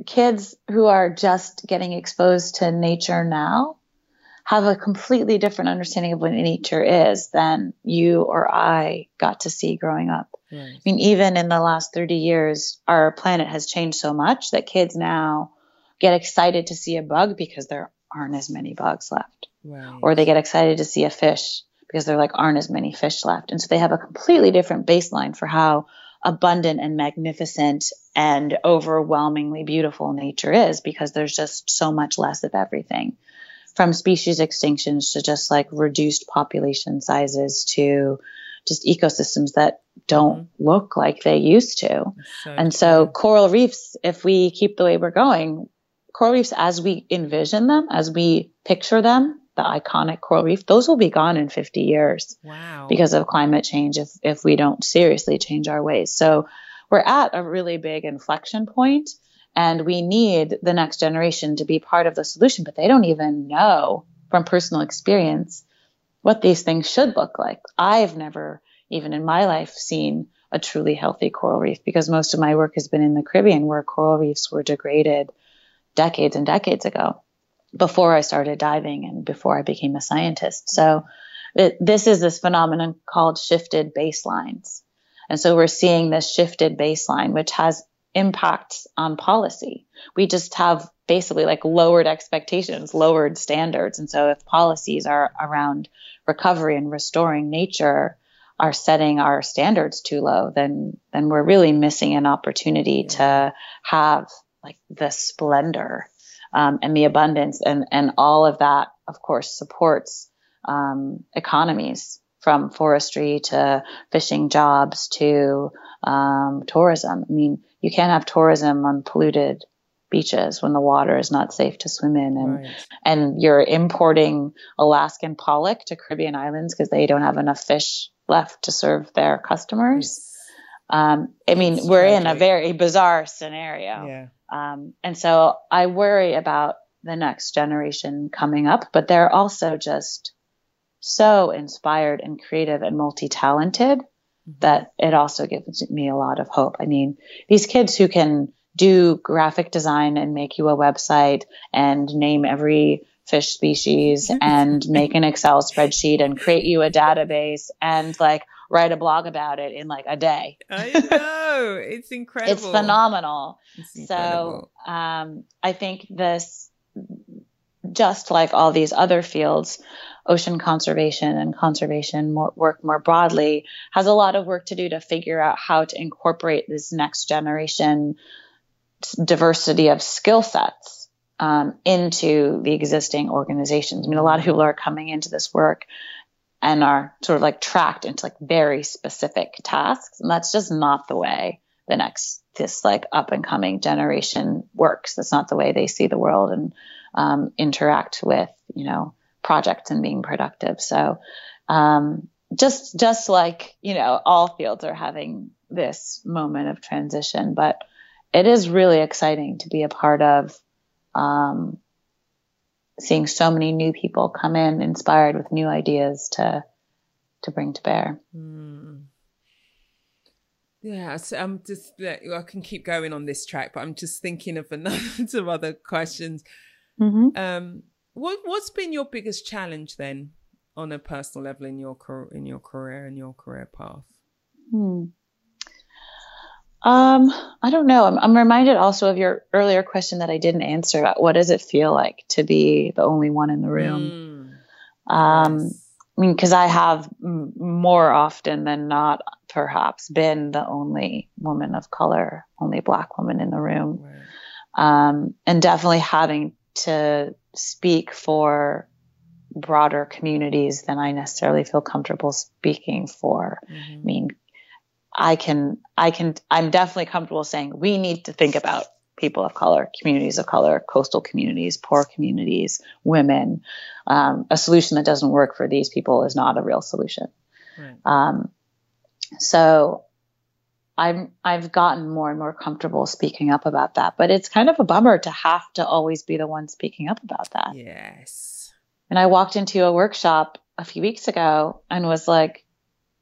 B: kids who are just getting exposed to nature now have a completely different understanding of what nature is than you or I got to see growing up. Right. I mean, even in the last 30 years, our planet has changed so much that kids now get excited to see a bug because there aren't as many bugs left. Right. Or they get excited to see a fish because there like aren't as many fish left. And so they have a completely different baseline for how abundant and magnificent and overwhelmingly beautiful nature is because there's just so much less of everything from species extinctions to just like reduced population sizes to just ecosystems that don't mm-hmm. look like they used to. So and so coral reefs, if we keep the way we're going, coral reefs as we envision them, as we picture them, the iconic coral reef, those will be gone in 50 years.
A: Wow.
B: Because of climate change if if we don't seriously change our ways. So we're at a really big inflection point and we need the next generation to be part of the solution, but they don't even know from personal experience what these things should look like. I've never even in my life seen a truly healthy coral reef because most of my work has been in the Caribbean where coral reefs were degraded decades and decades ago before I started diving and before I became a scientist. So it, this is this phenomenon called shifted baselines. And so we're seeing this shifted baseline, which has impacts on policy. We just have basically like lowered expectations, lowered standards. And so if policies are around recovery and restoring nature are setting our standards too low, then then we're really missing an opportunity to have like the splendor um, and the abundance and and all of that, of course, supports um, economies from forestry to fishing jobs to um, tourism. I mean, you can't have tourism on polluted beaches when the water is not safe to swim in and right. and you're importing Alaskan pollock to Caribbean islands because they don't have enough fish left to serve their customers. Um, I mean, it's we're in a very bizarre scenario.
A: Yeah.
B: Um, and so I worry about the next generation coming up, but they're also just so inspired and creative and multi-talented mm-hmm. That it also gives me a lot of hope. I mean, these kids who can do graphic design and make you a website and name every fish species and make an Excel spreadsheet and create you a database and like write a blog about it in like a day.
A: I know. It's incredible.
B: it's phenomenal. It's incredible. So um, I think this, just like all these other fields, ocean conservation and conservation work more broadly has a lot of work to do to figure out how to incorporate this next generation diversity of skill sets um, into the existing organizations. I mean, a lot of people are coming into this work and are sort of like tracked into like very specific tasks. And that's just not the way the next, this like up and coming generation works. That's not the way they see the world and um, interact with, you know, projects and being productive. So, um, just, just like, you know, all fields are having this moment of transition, but it is really exciting to be a part of, um, seeing so many new people come in inspired with new ideas to to bring to bear.
A: Mm. Yeah, so I'm just I can keep going on this track, but I'm just thinking of another some other questions.
B: Mm-hmm.
A: Um, what what's been your biggest challenge then, on a personal level in your career in your career in your career path?
B: Hmm. Um, I don't know. I'm, I'm reminded also of your earlier question that I didn't answer about what does it feel like to be the only one in the room? Mm. Um, yes. I mean, because I have m- more often than not, perhaps, been the only woman of color, only black woman in the room. Right. Um, and definitely having to speak for broader communities than I necessarily feel comfortable speaking for. Mm-hmm. I mean, I can, I can, I'm definitely comfortable saying we need to think about people of color, communities of color, coastal communities, poor communities, women. Um, a solution that doesn't work for these people is not a real solution. Right. Um, so I'm, I've gotten more and more comfortable speaking up about that, but it's kind of a bummer to have to always be the one speaking up about that.
A: Yes.
B: And I walked into a workshop a few weeks ago and was like,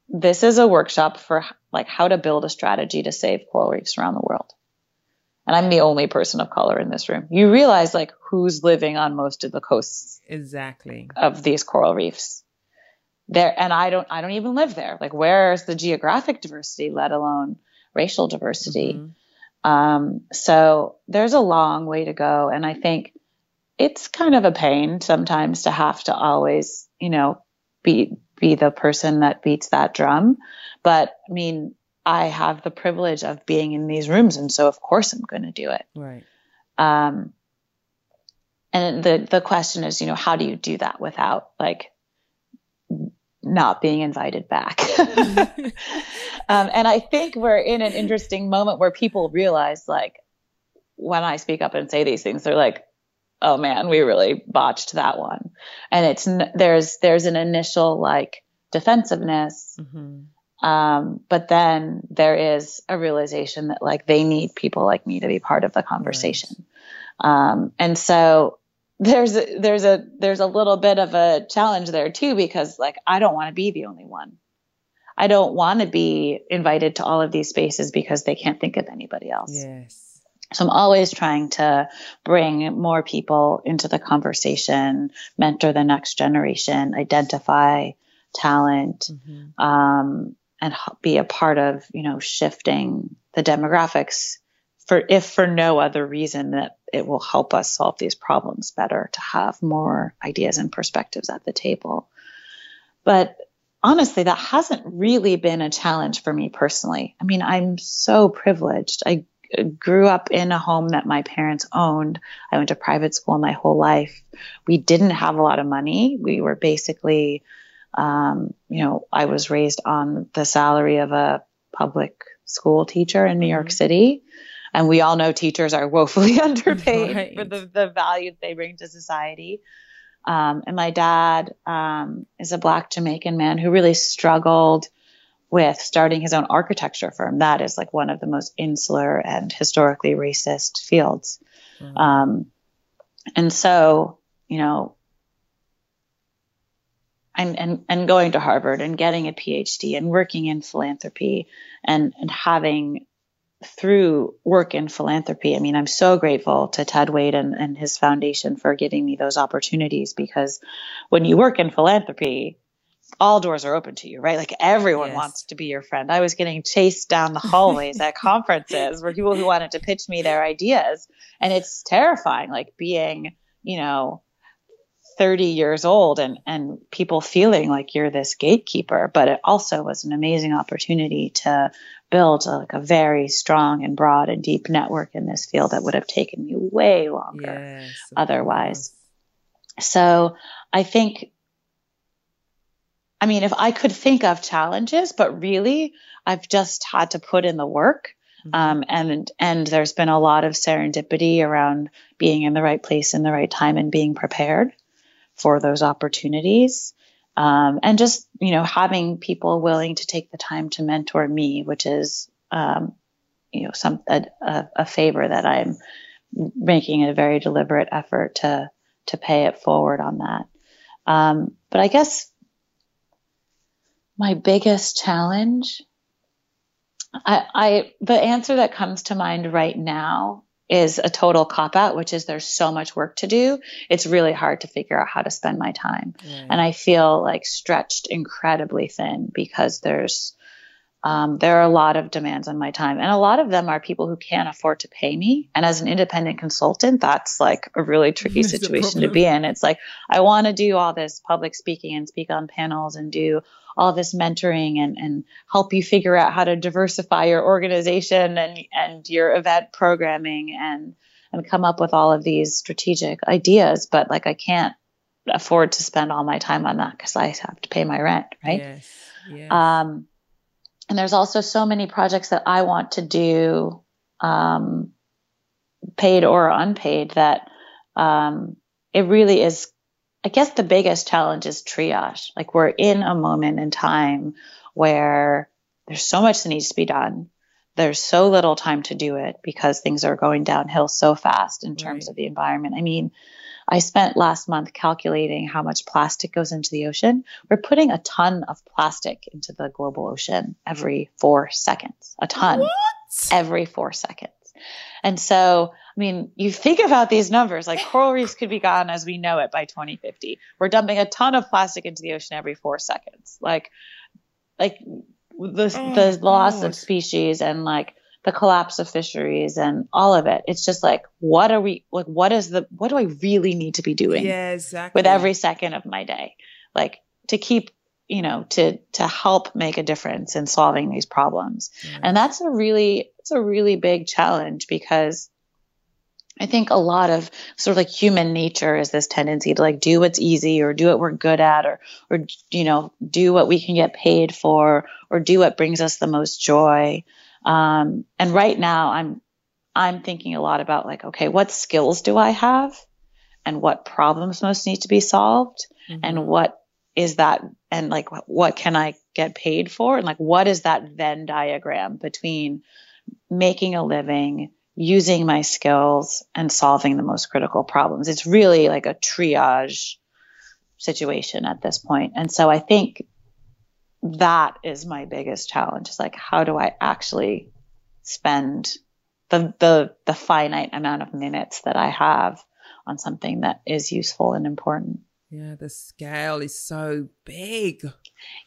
B: this is a workshop for like how to build a strategy to save coral reefs around the world. And I'm the only person of color in this room. You realize like who's living on most of the coasts
A: exactly
B: of these coral reefs. There and I don't I don't even live there. Like where's the geographic diversity, let alone racial diversity? Mm-hmm. Um, so there's a long way to go. And I think it's kind of a pain sometimes to have to always, you know, be be the person that beats that drum. But I mean, I have the privilege of being in these rooms, and so of course I'm going to do it.
A: Right.
B: Um, and the the question is, you know, how do you do that without like not being invited back? um, and I think we're in an interesting moment where people realize, like, when I speak up and say these things, they're like, oh man, we really botched that one. And it's, there's, there's an initial like defensiveness. Mm-hmm. Um, but then there is a realization that like they need people like me to be part of the conversation. Right. Um, and so there's a, there's a there's a little bit of a challenge there too because like I don't want to be the only one. I don't want to be invited to all of these spaces because they can't think of anybody else.
A: Yes.
B: So I'm always trying to bring more people into the conversation, mentor the next generation, identify talent, mm-hmm. um, and be a part of, you know, shifting the demographics for, if for no other reason that it will help us solve these problems better to have more ideas and perspectives at the table. But honestly, that hasn't really been a challenge for me personally. I mean, I'm so privileged. I grew up in a home that my parents owned. I went to private school my whole life. We didn't have a lot of money. We were basically, um, you know, I was raised on the salary of a public school teacher in New York mm-hmm. City. And we all know teachers are woefully underpaid right. for the, the value they bring to society. Um, and my dad um, is a black Jamaican man who really struggled with starting his own architecture firm. That is like one of the most insular and historically racist fields. Mm-hmm. Um, and so, you know, and, and, and going to Harvard and getting a PhD and working in philanthropy and, and having through work in philanthropy. I mean, I'm so grateful to Ted Waitt and, and his foundation for giving me those opportunities because when you work in philanthropy, all doors are open to you, right? Like everyone yes. wants to be your friend. I was getting chased down the hallways at conferences where people who wanted to pitch me their ideas. And it's terrifying, like being, you know, 30 years old and, and people feeling like you're this gatekeeper. But it also was an amazing opportunity to build a, like a very strong and broad and deep network in this field that would have taken me way longer yes, otherwise. So I think I mean, if I could think of challenges, but really, I've just had to put in the work. Mm-hmm. Um, and and there's been a lot of serendipity around being in the right place in the right time and being prepared for those opportunities. Um, and just you know having people willing to take the time to mentor me, which is um, you know some a, a, favor that I'm making a very deliberate effort to to pay it forward on that. Um, but I guess my biggest challenge I, I the answer that comes to mind right now is a total cop out, which is there's so much work to do. It's really hard to figure out how to spend my time. And I feel like stretched incredibly thin because there's um, there are a lot of demands on my time, and a lot of them are people who can't afford to pay me. And as an independent consultant, that's like a really tricky situation to be in. It's like I want to do all this public speaking and speak on panels and do all this mentoring and, and help you figure out how to diversify your organization and, and your event programming and and come up with all of these strategic ideas. But like I can't afford to spend all my time on that because I have to pay my rent, right? Yes. yes. Um, and there's also so many projects that I want to do, um, paid or unpaid that, um, it really is, I guess the biggest challenge is triage. Like we're in a moment in time where there's so much that needs to be done. There's so little time to do it because things are going downhill so fast in terms right. of the environment. I mean, I spent last month calculating how much plastic goes into the ocean. We're putting a ton of plastic into the global ocean every four seconds. A ton. What? Every four seconds. And so, I mean, you think about these numbers, like coral reefs could be gone as we know it by 2050. We're dumping a ton of plastic into the ocean every four seconds. Like, like the, oh, the loss of species and like the collapse of fisheries and all of it. It's just like, what are we, like, what is the, what do I really need to be doing?
A: Yeah, exactly.
B: With every second of my day, like to keep, you know, to, to help make a difference in solving these problems. And that's a really, it's a really big challenge because I think a lot of sort of like human nature is this tendency to like do what's easy or do what we're good at or, or, you know, do what we can get paid for or do what brings us the most joy. Um, and right now I'm, I'm thinking a lot about like, okay, what skills do I have and what problems most need to be solved mm-hmm. and what is that and like what can I get paid for and like what is that Venn diagram between making a living, using my skills and solving the most critical problems. It's really like a triage situation at this point. And so I think that is my biggest challenge is like how do I actually spend the the the finite amount of minutes that I have on something that is useful and important.
A: Yeah, the scale is so big.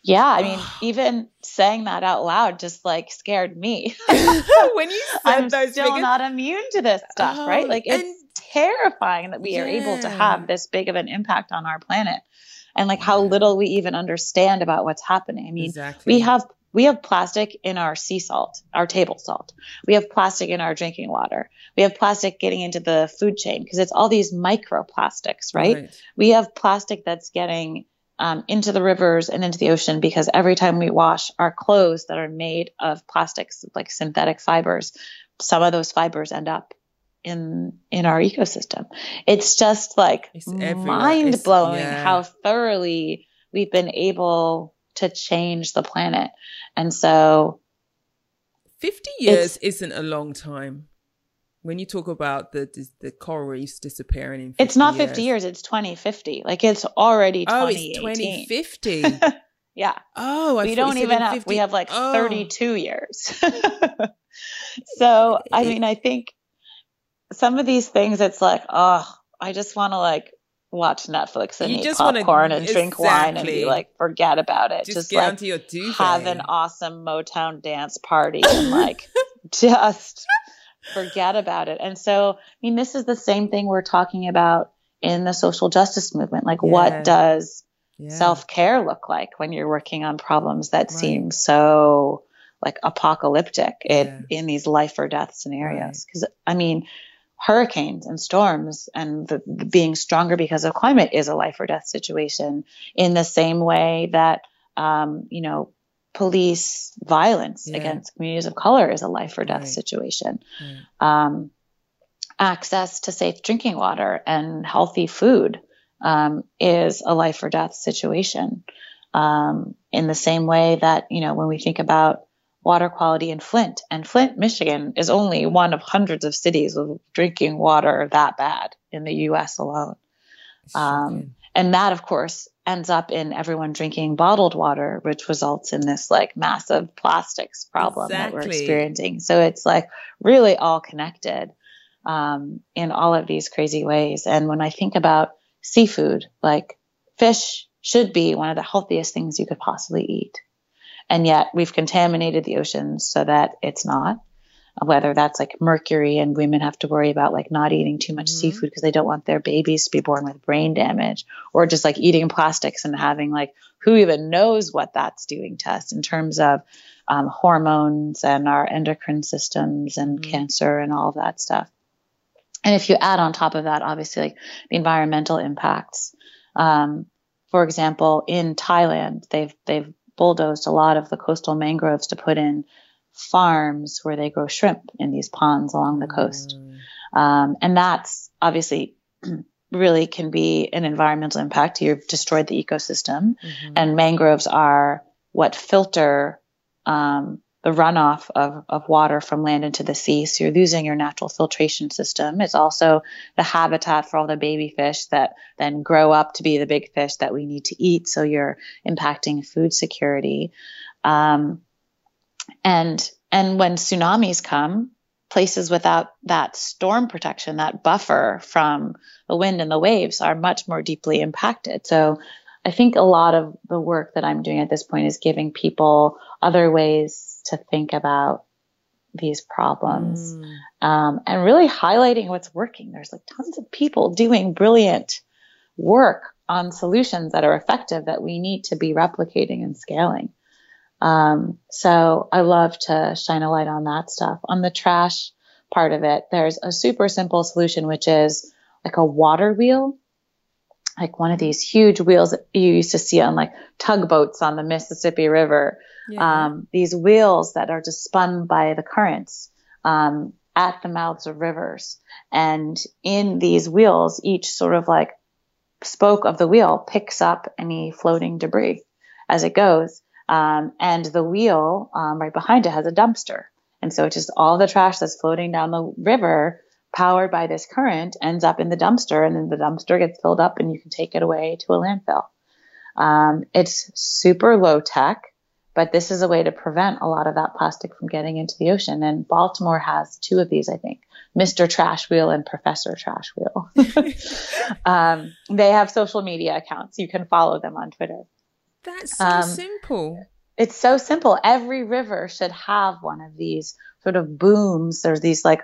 B: Yeah, I mean, even saying that out loud just like scared me.
A: when you said
B: I'm
A: those
B: still figures... not immune to this stuff, oh, right? Like it's and... terrifying that we yeah. are able to have this big of an impact on our planet and like how little we even understand about what's happening. I mean, exactly. we have we have plastic in our sea salt, our table salt. We have plastic in our drinking water. We have plastic getting into the food chain because it's all these microplastics, right? right? We have plastic that's getting um, into the rivers and into the ocean because every time we wash our clothes that are made of plastics, like synthetic fibers, some of those fibers end up in in our ecosystem. It's just like mind blowing yeah. how thoroughly we've been able to change the planet. And so
A: 50 years isn't a long time. When you talk about the the coral reefs disappearing in
B: It's not 50 years, it's 2050. Like it's already
A: Oh, it's 2050.
B: yeah.
A: Oh, I
B: we don't even have 50. we have like oh. 32 years. so, I mean, I think some of these things, it's like, oh, I just want to like watch Netflix and you eat popcorn wanna, and drink exactly. wine and be like, forget about it.
A: Just,
B: just like have an awesome Motown dance party and like just forget about it. And so, I mean, this is the same thing we're talking about in the social justice movement. Like, yeah. what does yeah. self care look like when you're working on problems that right. seem so like apocalyptic yeah. in, in these life or death scenarios? Because, right. I mean, hurricanes and storms and the, the being stronger because of climate is a life or death situation in the same way that um, you know police violence yeah. against communities of color is a life or death right. situation. Um, access to safe drinking water and healthy food um, is a life or death situation um, in the same way that you know when we think about water quality in Flint. And Flint, Michigan is only one of hundreds of cities with drinking water that bad in the US alone. Um, and that, of course, ends up in everyone drinking bottled water, which results in this like massive plastics problem exactly. that we're experiencing. So it's like really all connected um, in all of these crazy ways. And when I think about seafood, like fish should be one of the healthiest things you could possibly eat. And yet we've contaminated the oceans so that it's not whether that's like mercury and women have to worry about like not eating too much mm-hmm. seafood because they don't want their babies to be born with brain damage or just like eating plastics and having like who even knows what that's doing to us in terms of um, hormones and our endocrine systems and mm-hmm. cancer and all of that stuff and if you add on top of that obviously like the environmental impacts um, for example in thailand they've they've bulldozed a lot of the coastal mangroves to put in farms where they grow shrimp in these ponds along the coast. Mm. Um, and that's obviously really can be an environmental impact. You've destroyed the ecosystem, mm-hmm. and mangroves are what filter um, the runoff of, of water from land into the sea. So you're losing your natural filtration system. It's also the habitat for all the baby fish that then grow up to be the big fish that we need to eat. So you're impacting food security. Um, and, and when tsunamis come, places without that storm protection, that buffer from the wind and the waves are much more deeply impacted. So I think a lot of the work that I'm doing at this point is giving people other ways to think about these problems mm. um, and really highlighting what's working. There's like tons of people doing brilliant work on solutions that are effective that we need to be replicating and scaling. Um, so I love to shine a light on that stuff. On the trash part of it, there's a super simple solution, which is like a water wheel, like one of these huge wheels that you used to see on like tugboats on the Mississippi River. Yeah. Um, these wheels that are just spun by the currents. Um, at the mouths of rivers. And in these wheels, each sort of like spoke of the wheel picks up any floating debris as it goes. Um, and the wheel um, right behind it has a dumpster. And so it's just all the trash that's floating down the river, powered by this current, ends up in the dumpster, and then the dumpster gets filled up, and you can take it away to a landfill. Um, it's super low tech, but this is a way to prevent a lot of that plastic from getting into the ocean. And Baltimore has two of these, I think. Mr. Trash Wheel and Professor Trash Wheel. um, they have social media accounts. You can follow them on Twitter.
A: That's so um, simple.
B: It's so simple. Every river should have one of these sort of booms. There's these like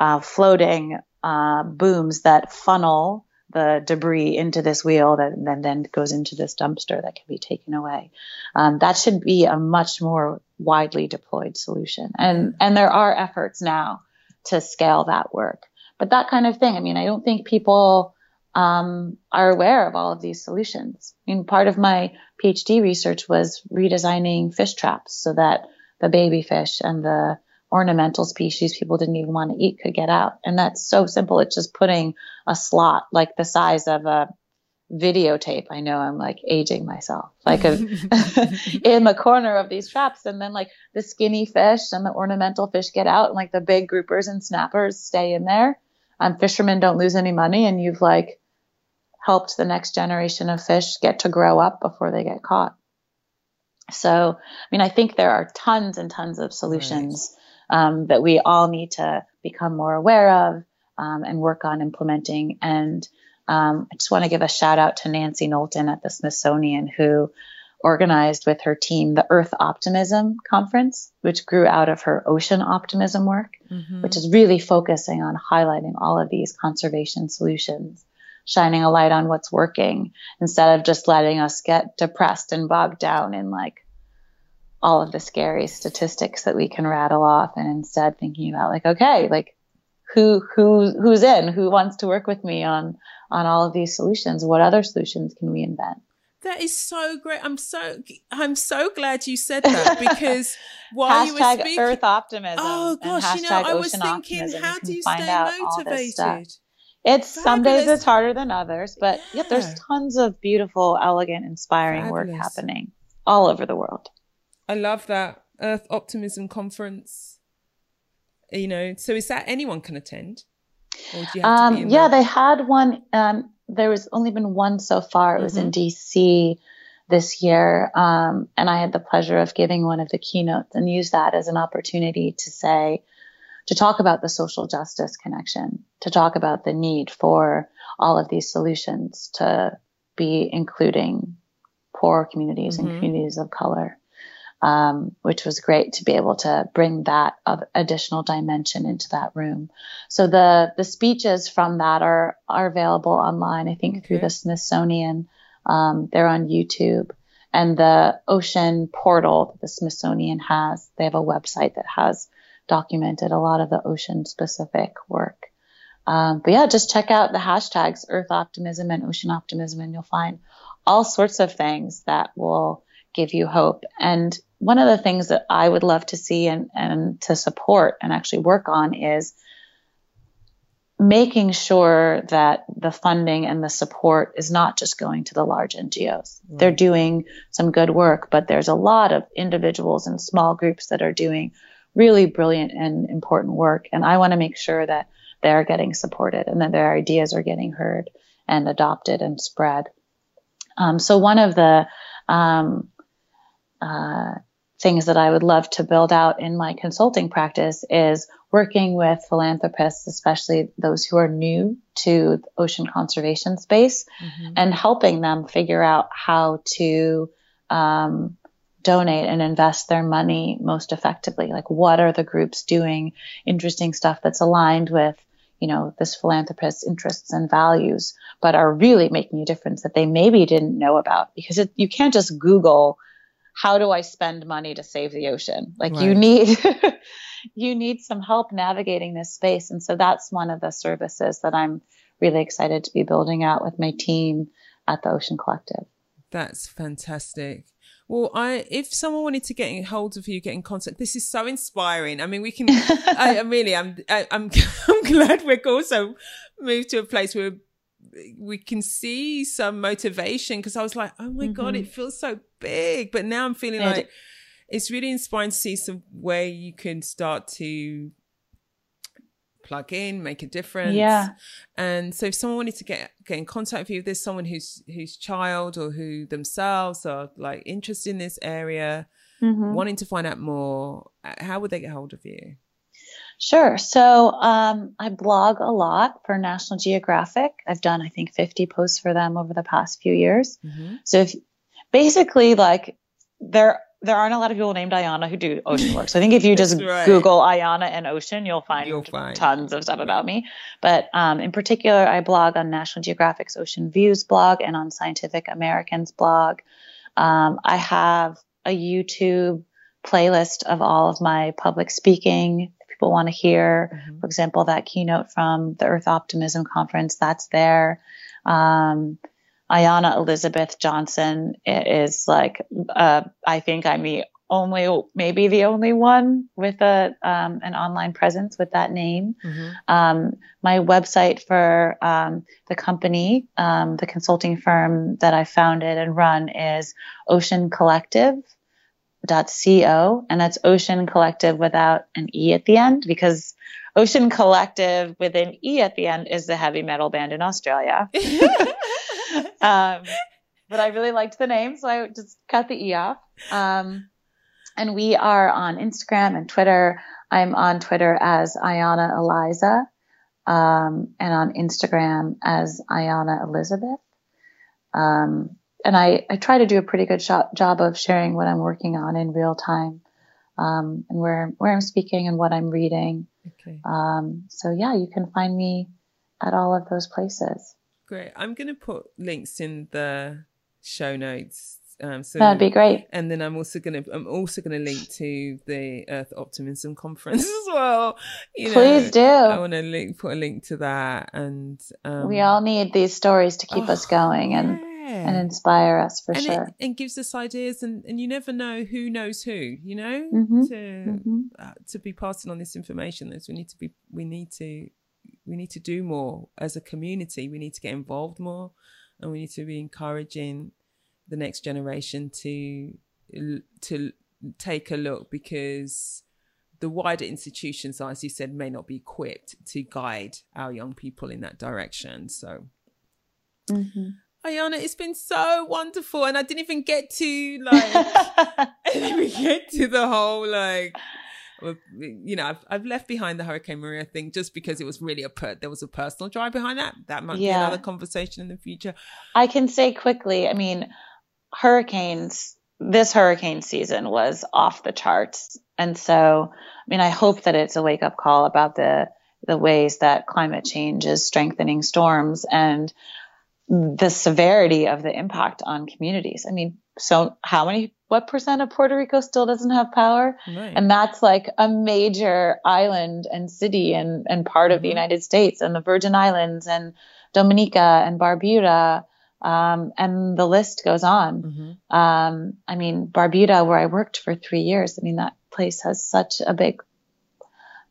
B: uh, floating uh, booms that funnel the debris into this wheel that then, then goes into this dumpster that can be taken away. Um, that should be a much more widely deployed solution. And, and there are efforts now to scale that work. But that kind of thing, I mean, I don't think people um, are aware of all of these solutions. I mean, part of my PhD research was redesigning fish traps so that the baby fish and the ornamental species people didn't even want to eat could get out. And that's so simple. It's just putting a slot like the size of a videotape. I know I'm like aging myself, like a, in the corner of these traps. And then like the skinny fish and the ornamental fish get out and like the big groupers and snappers stay in there. Um, fishermen don't lose any money and you've like helped the next generation of fish get to grow up before they get caught. So, I mean, I think there are tons and tons of solutions. Um, that we all need to become more aware of um, and work on implementing. And um, I just want to give a shout out to Nancy Knowlton at the Smithsonian, who organized with her team the Earth Optimism Conference, which grew out of her ocean optimism work, mm-hmm. which is really focusing on highlighting all of these conservation solutions shining a light on what's working instead of just letting us get depressed and bogged down in like all of the scary statistics that we can rattle off and instead thinking about like okay like who who who's in who wants to work with me on on all of these solutions what other solutions can we invent
A: that is so great. I'm so I'm so glad you said that because while you were speaking,
B: Earth optimism.
A: Oh gosh, you know, I was thinking, how do you stay motivated?
B: It's Fabulous. some days it's harder than others, but yeah. there's tons of beautiful, elegant, inspiring Fabulous. work happening all over the world.
A: I love that Earth Optimism Conference. You know, so is that anyone can attend?
B: Um, yeah, they had one. Um, there was only been one so far. It mm-hmm. was in mm-hmm. DC this year. Um, and I had the pleasure of giving one of the keynotes and use that as an opportunity to say, to talk about the social justice connection, to talk about the need for all of these solutions to be including poor communities mm-hmm. and communities of color. Um, which was great to be able to bring that additional dimension into that room. So the the speeches from that are are available online. I think okay. through the Smithsonian. Um, they're on YouTube. And the ocean portal that the Smithsonian has, they have a website that has documented a lot of the ocean specific work. Um, but yeah, just check out the hashtags Earth Optimism and Ocean Optimism, and you'll find all sorts of things that will give you hope. And one of the things that I would love to see and, and to support and actually work on is making sure that the funding and the support is not just going to the large NGOs. Right. They're doing some good work, but there's a lot of individuals and small groups that are doing really brilliant and important work. And I want to make sure that they're getting supported and that their ideas are getting heard and adopted and spread. Um, so one of the um, uh, things that I would love to build out in my consulting practice is working with philanthropists, especially those who are new to the ocean conservation space, mm-hmm. and helping them figure out how to um, donate and invest their money most effectively. Like, what are the groups doing interesting stuff that's aligned with you know, this philanthropist's interests and values, but are really making a difference that they maybe didn't know about because it, you can't just Google how do I spend money to save the ocean? Like right. you need, you need some help navigating this space. And so that's one of the services that I'm really excited to be building out with my team at the Ocean Collectiv.
A: That's fantastic. Well, I if someone wanted to get in hold of you, get in contact. This is so inspiring. I mean, we can. I, I really, I'm, I, am i I'm glad we're also moved to a place where we can see some motivation because I was like, oh my mm-hmm. God, it feels so big. But now I'm feeling yeah, like it's really inspiring to see some way you can start to plug in, make a difference.
B: Yeah.
A: And so if someone wanted to get get in contact with you, if there's someone who's whose child or who themselves are like interested in this area, mm-hmm. wanting to find out more, how would they get hold of you?
B: Sure. So um, I blog a lot for National Geographic. I've done, I think, 50 posts for them over the past few years. Mm-hmm. So if basically, like, there there aren't a lot of people named Ayana who do ocean work. So I think if you just right. Google Ayana and ocean, you'll find, you'll find, tons of stuff about me. But um, in particular, I blog on National Geographic's Ocean Views blog and on Scientific American's blog. Um, I have a YouTube playlist of all of my public speaking people want to hear. Mm-hmm. For example, that keynote from the Earth Optimism Conference, that's there. Um, Ayana Elizabeth Johnson is like, uh, I think I'm the only, maybe the only one with a um, an online presence with that name. Mm-hmm. Um, my website for um, the company, um, the consulting firm that I founded and run is Ocean Collectiv co and that's ocean collectiv without an e at the end because ocean collective with an e at the end is the heavy metal band in australia. Um, but i really liked the name so i just cut the e off. Um, and we are on instagram and twitter. I'm on twitter as ayana eliza um, and on instagram as ayana elizabeth. Um, and I, I try to do a pretty good job of sharing what I'm working on in real time, um, and where where I'm speaking and what I'm reading. Okay. Um, so yeah, you can find me at all of those places.
A: Great. I'm going to put links in the show notes.
B: Um, so that'd be great.
A: And then I'm also going to I'm also going to link to the Earth Optimism conference as well.
B: You Please know, do.
A: I want to link put a link to that, and um,
B: we all need these stories to keep oh, us going. And and inspire us for
A: and
B: sure.
A: It, and gives us ideas, and, and you never know who knows who. You know, mm-hmm. to mm-hmm. Uh, to be passing on this information. That we need to be, we need to, we need to do more as a community. We need to get involved more, and we need to be encouraging the next generation to to take a look because the wider institutions, as you said, may not be equipped to guide our young people in that direction. So. Mm-hmm. Ayana, it's been so wonderful, and I didn't even get to like, I didn't even get to the whole like, you know, I've, I've left behind the Hurricane Maria thing just because it was really a per- there was a personal drive behind that. That might yeah. be another conversation in the future.
B: I can say quickly. I mean, hurricanes this hurricane season was off the charts. And so, I mean, I hope that it's a wake up call about the the ways that climate change is strengthening storms and the severity of the impact on communities. I mean, so how many what percent of Puerto Rico still doesn't have power? Right. And that's like a major island and city and, and part mm-hmm. of the mm-hmm. United States and the Virgin Islands and Dominica and Barbuda. Um, and the list goes on. Mm-hmm. Um, I mean, Barbuda, where I worked for three years, I mean, that place has such a big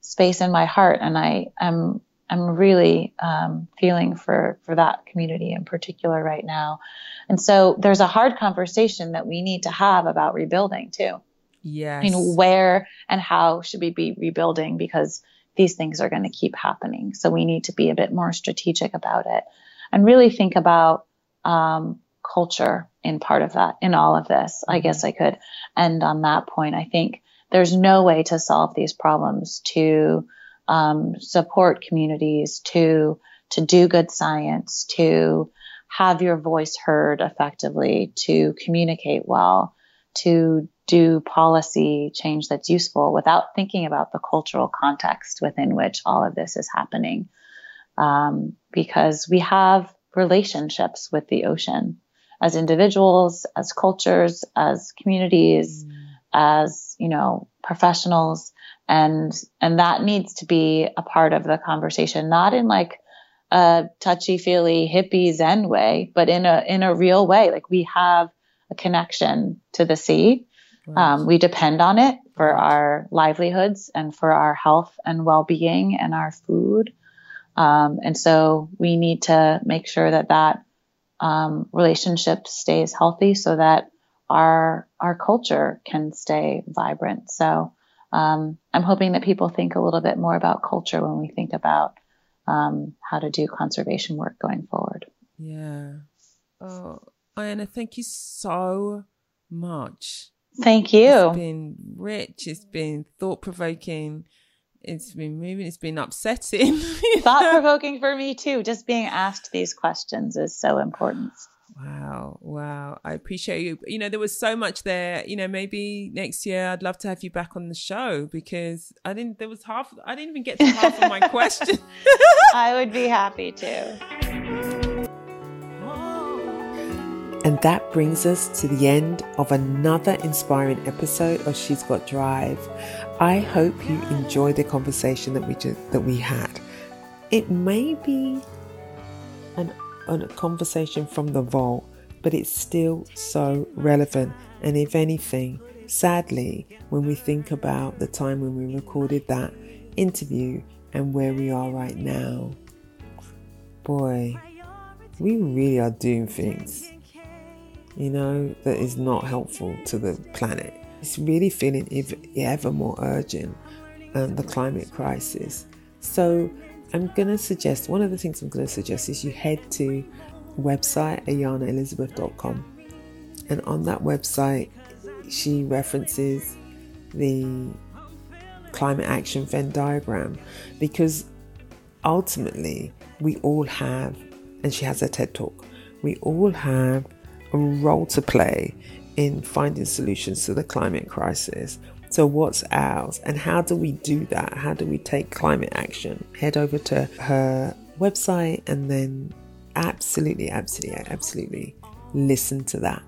B: space in my heart. And I am I'm really um, feeling for for that community in particular right now. And so there's a hard conversation that we need to have about rebuilding too.
A: Yes.
B: You know, where and how should we be rebuilding because these things are going to keep happening. So we need to be a bit more strategic about it and really think about um, culture in part of that, in all of this. I mm-hmm. guess I could end on that point. I think there's no way to solve these problems to um, support communities, to to do good science, to have your voice heard effectively, to communicate well, to do policy change that's useful without thinking about the cultural context within which all of this is happening. Um, because we have relationships with the ocean as individuals, as cultures, as communities, mm. as, you know, professionals and and that needs to be a part of the conversation not in like a touchy feely hippie zen way but in a in a real way. Like we have a connection to the sea. Right. um, we depend on it for our livelihoods and for our health and well-being and our food. Um, and so we need to make sure that that um, relationship stays healthy so that our our culture can stay vibrant so um, I'm hoping that people think a little bit more about culture when we think about um, how to do conservation work going forward.
A: Yeah. Oh, Ayana, thank you so much.
B: Thank you.
A: It's been rich. It's been thought provoking. It's been moving. It's been upsetting.
B: thought provoking for me too. Just being asked these questions is so important.
A: Wow, wow. I appreciate you. You know, there was so much there. You know, maybe next year I'd love to have you back on the show because I didn't, there was half, I didn't even get to half of my question.
B: I would be happy to.
C: And that brings us to the end of another inspiring episode of She's Got Drive. I hope you enjoyed the conversation that we just, that we had. It may be a conversation from the vault, but it's still so relevant. And if anything, sadly, when we think about the time when we recorded that interview and where we are right now, boy, we really are doing things, you know, that is not helpful to the planet. It's really feeling ever more urgent, um, the climate crisis. So I'm going to suggest one of the things I'm going to suggest is you head to website ayanaelizabeth.com and on that website she references the climate action Venn diagram because ultimately we all have and she has a TED talk we all have a role to play in finding solutions to the climate crisis so, what's ours and how do we do that? How do we take climate action? Head over to her website and then absolutely, absolutely, absolutely listen to that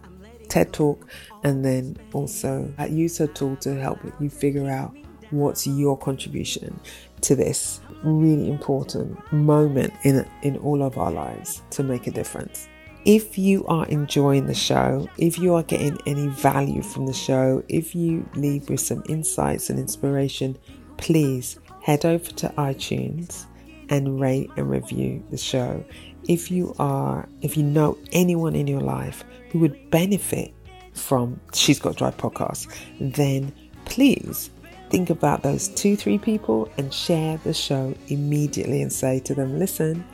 C: TED talk and then also use her tool to help you figure out what's your contribution to this really important moment in in all of our lives to make a difference. If you are enjoying the show, if you are getting any value from the show, if you leave with some insights and inspiration, please head over to iTunes and rate and review the show. If you are, if you know anyone in your life who would benefit from She's Got Drive podcast, then please think about those two, three people and share the show immediately and say to them, listen,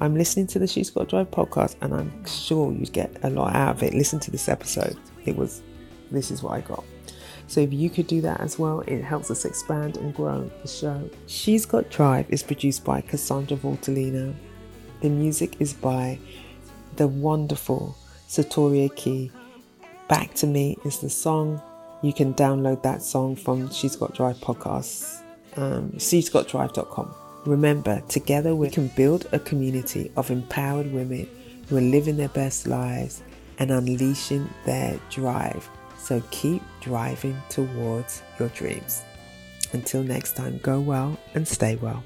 C: I'm listening to the She's Got Drive podcast and I'm sure you'd get a lot out of it. Listen to this episode. It was, this is what I got. So if you could do that as well, it helps us expand and grow the show. She's Got Drive is produced by Casandra Voltalina. The music is by the wonderful Setoria Key. Back to Me is the song. You can download that song from She's Got Drive podcasts, um, she's got drive.com. Remember, together we can build a community of empowered women who are living their best lives and unleashing their drive. So keep driving towards your dreams. Until next time, go well and stay well.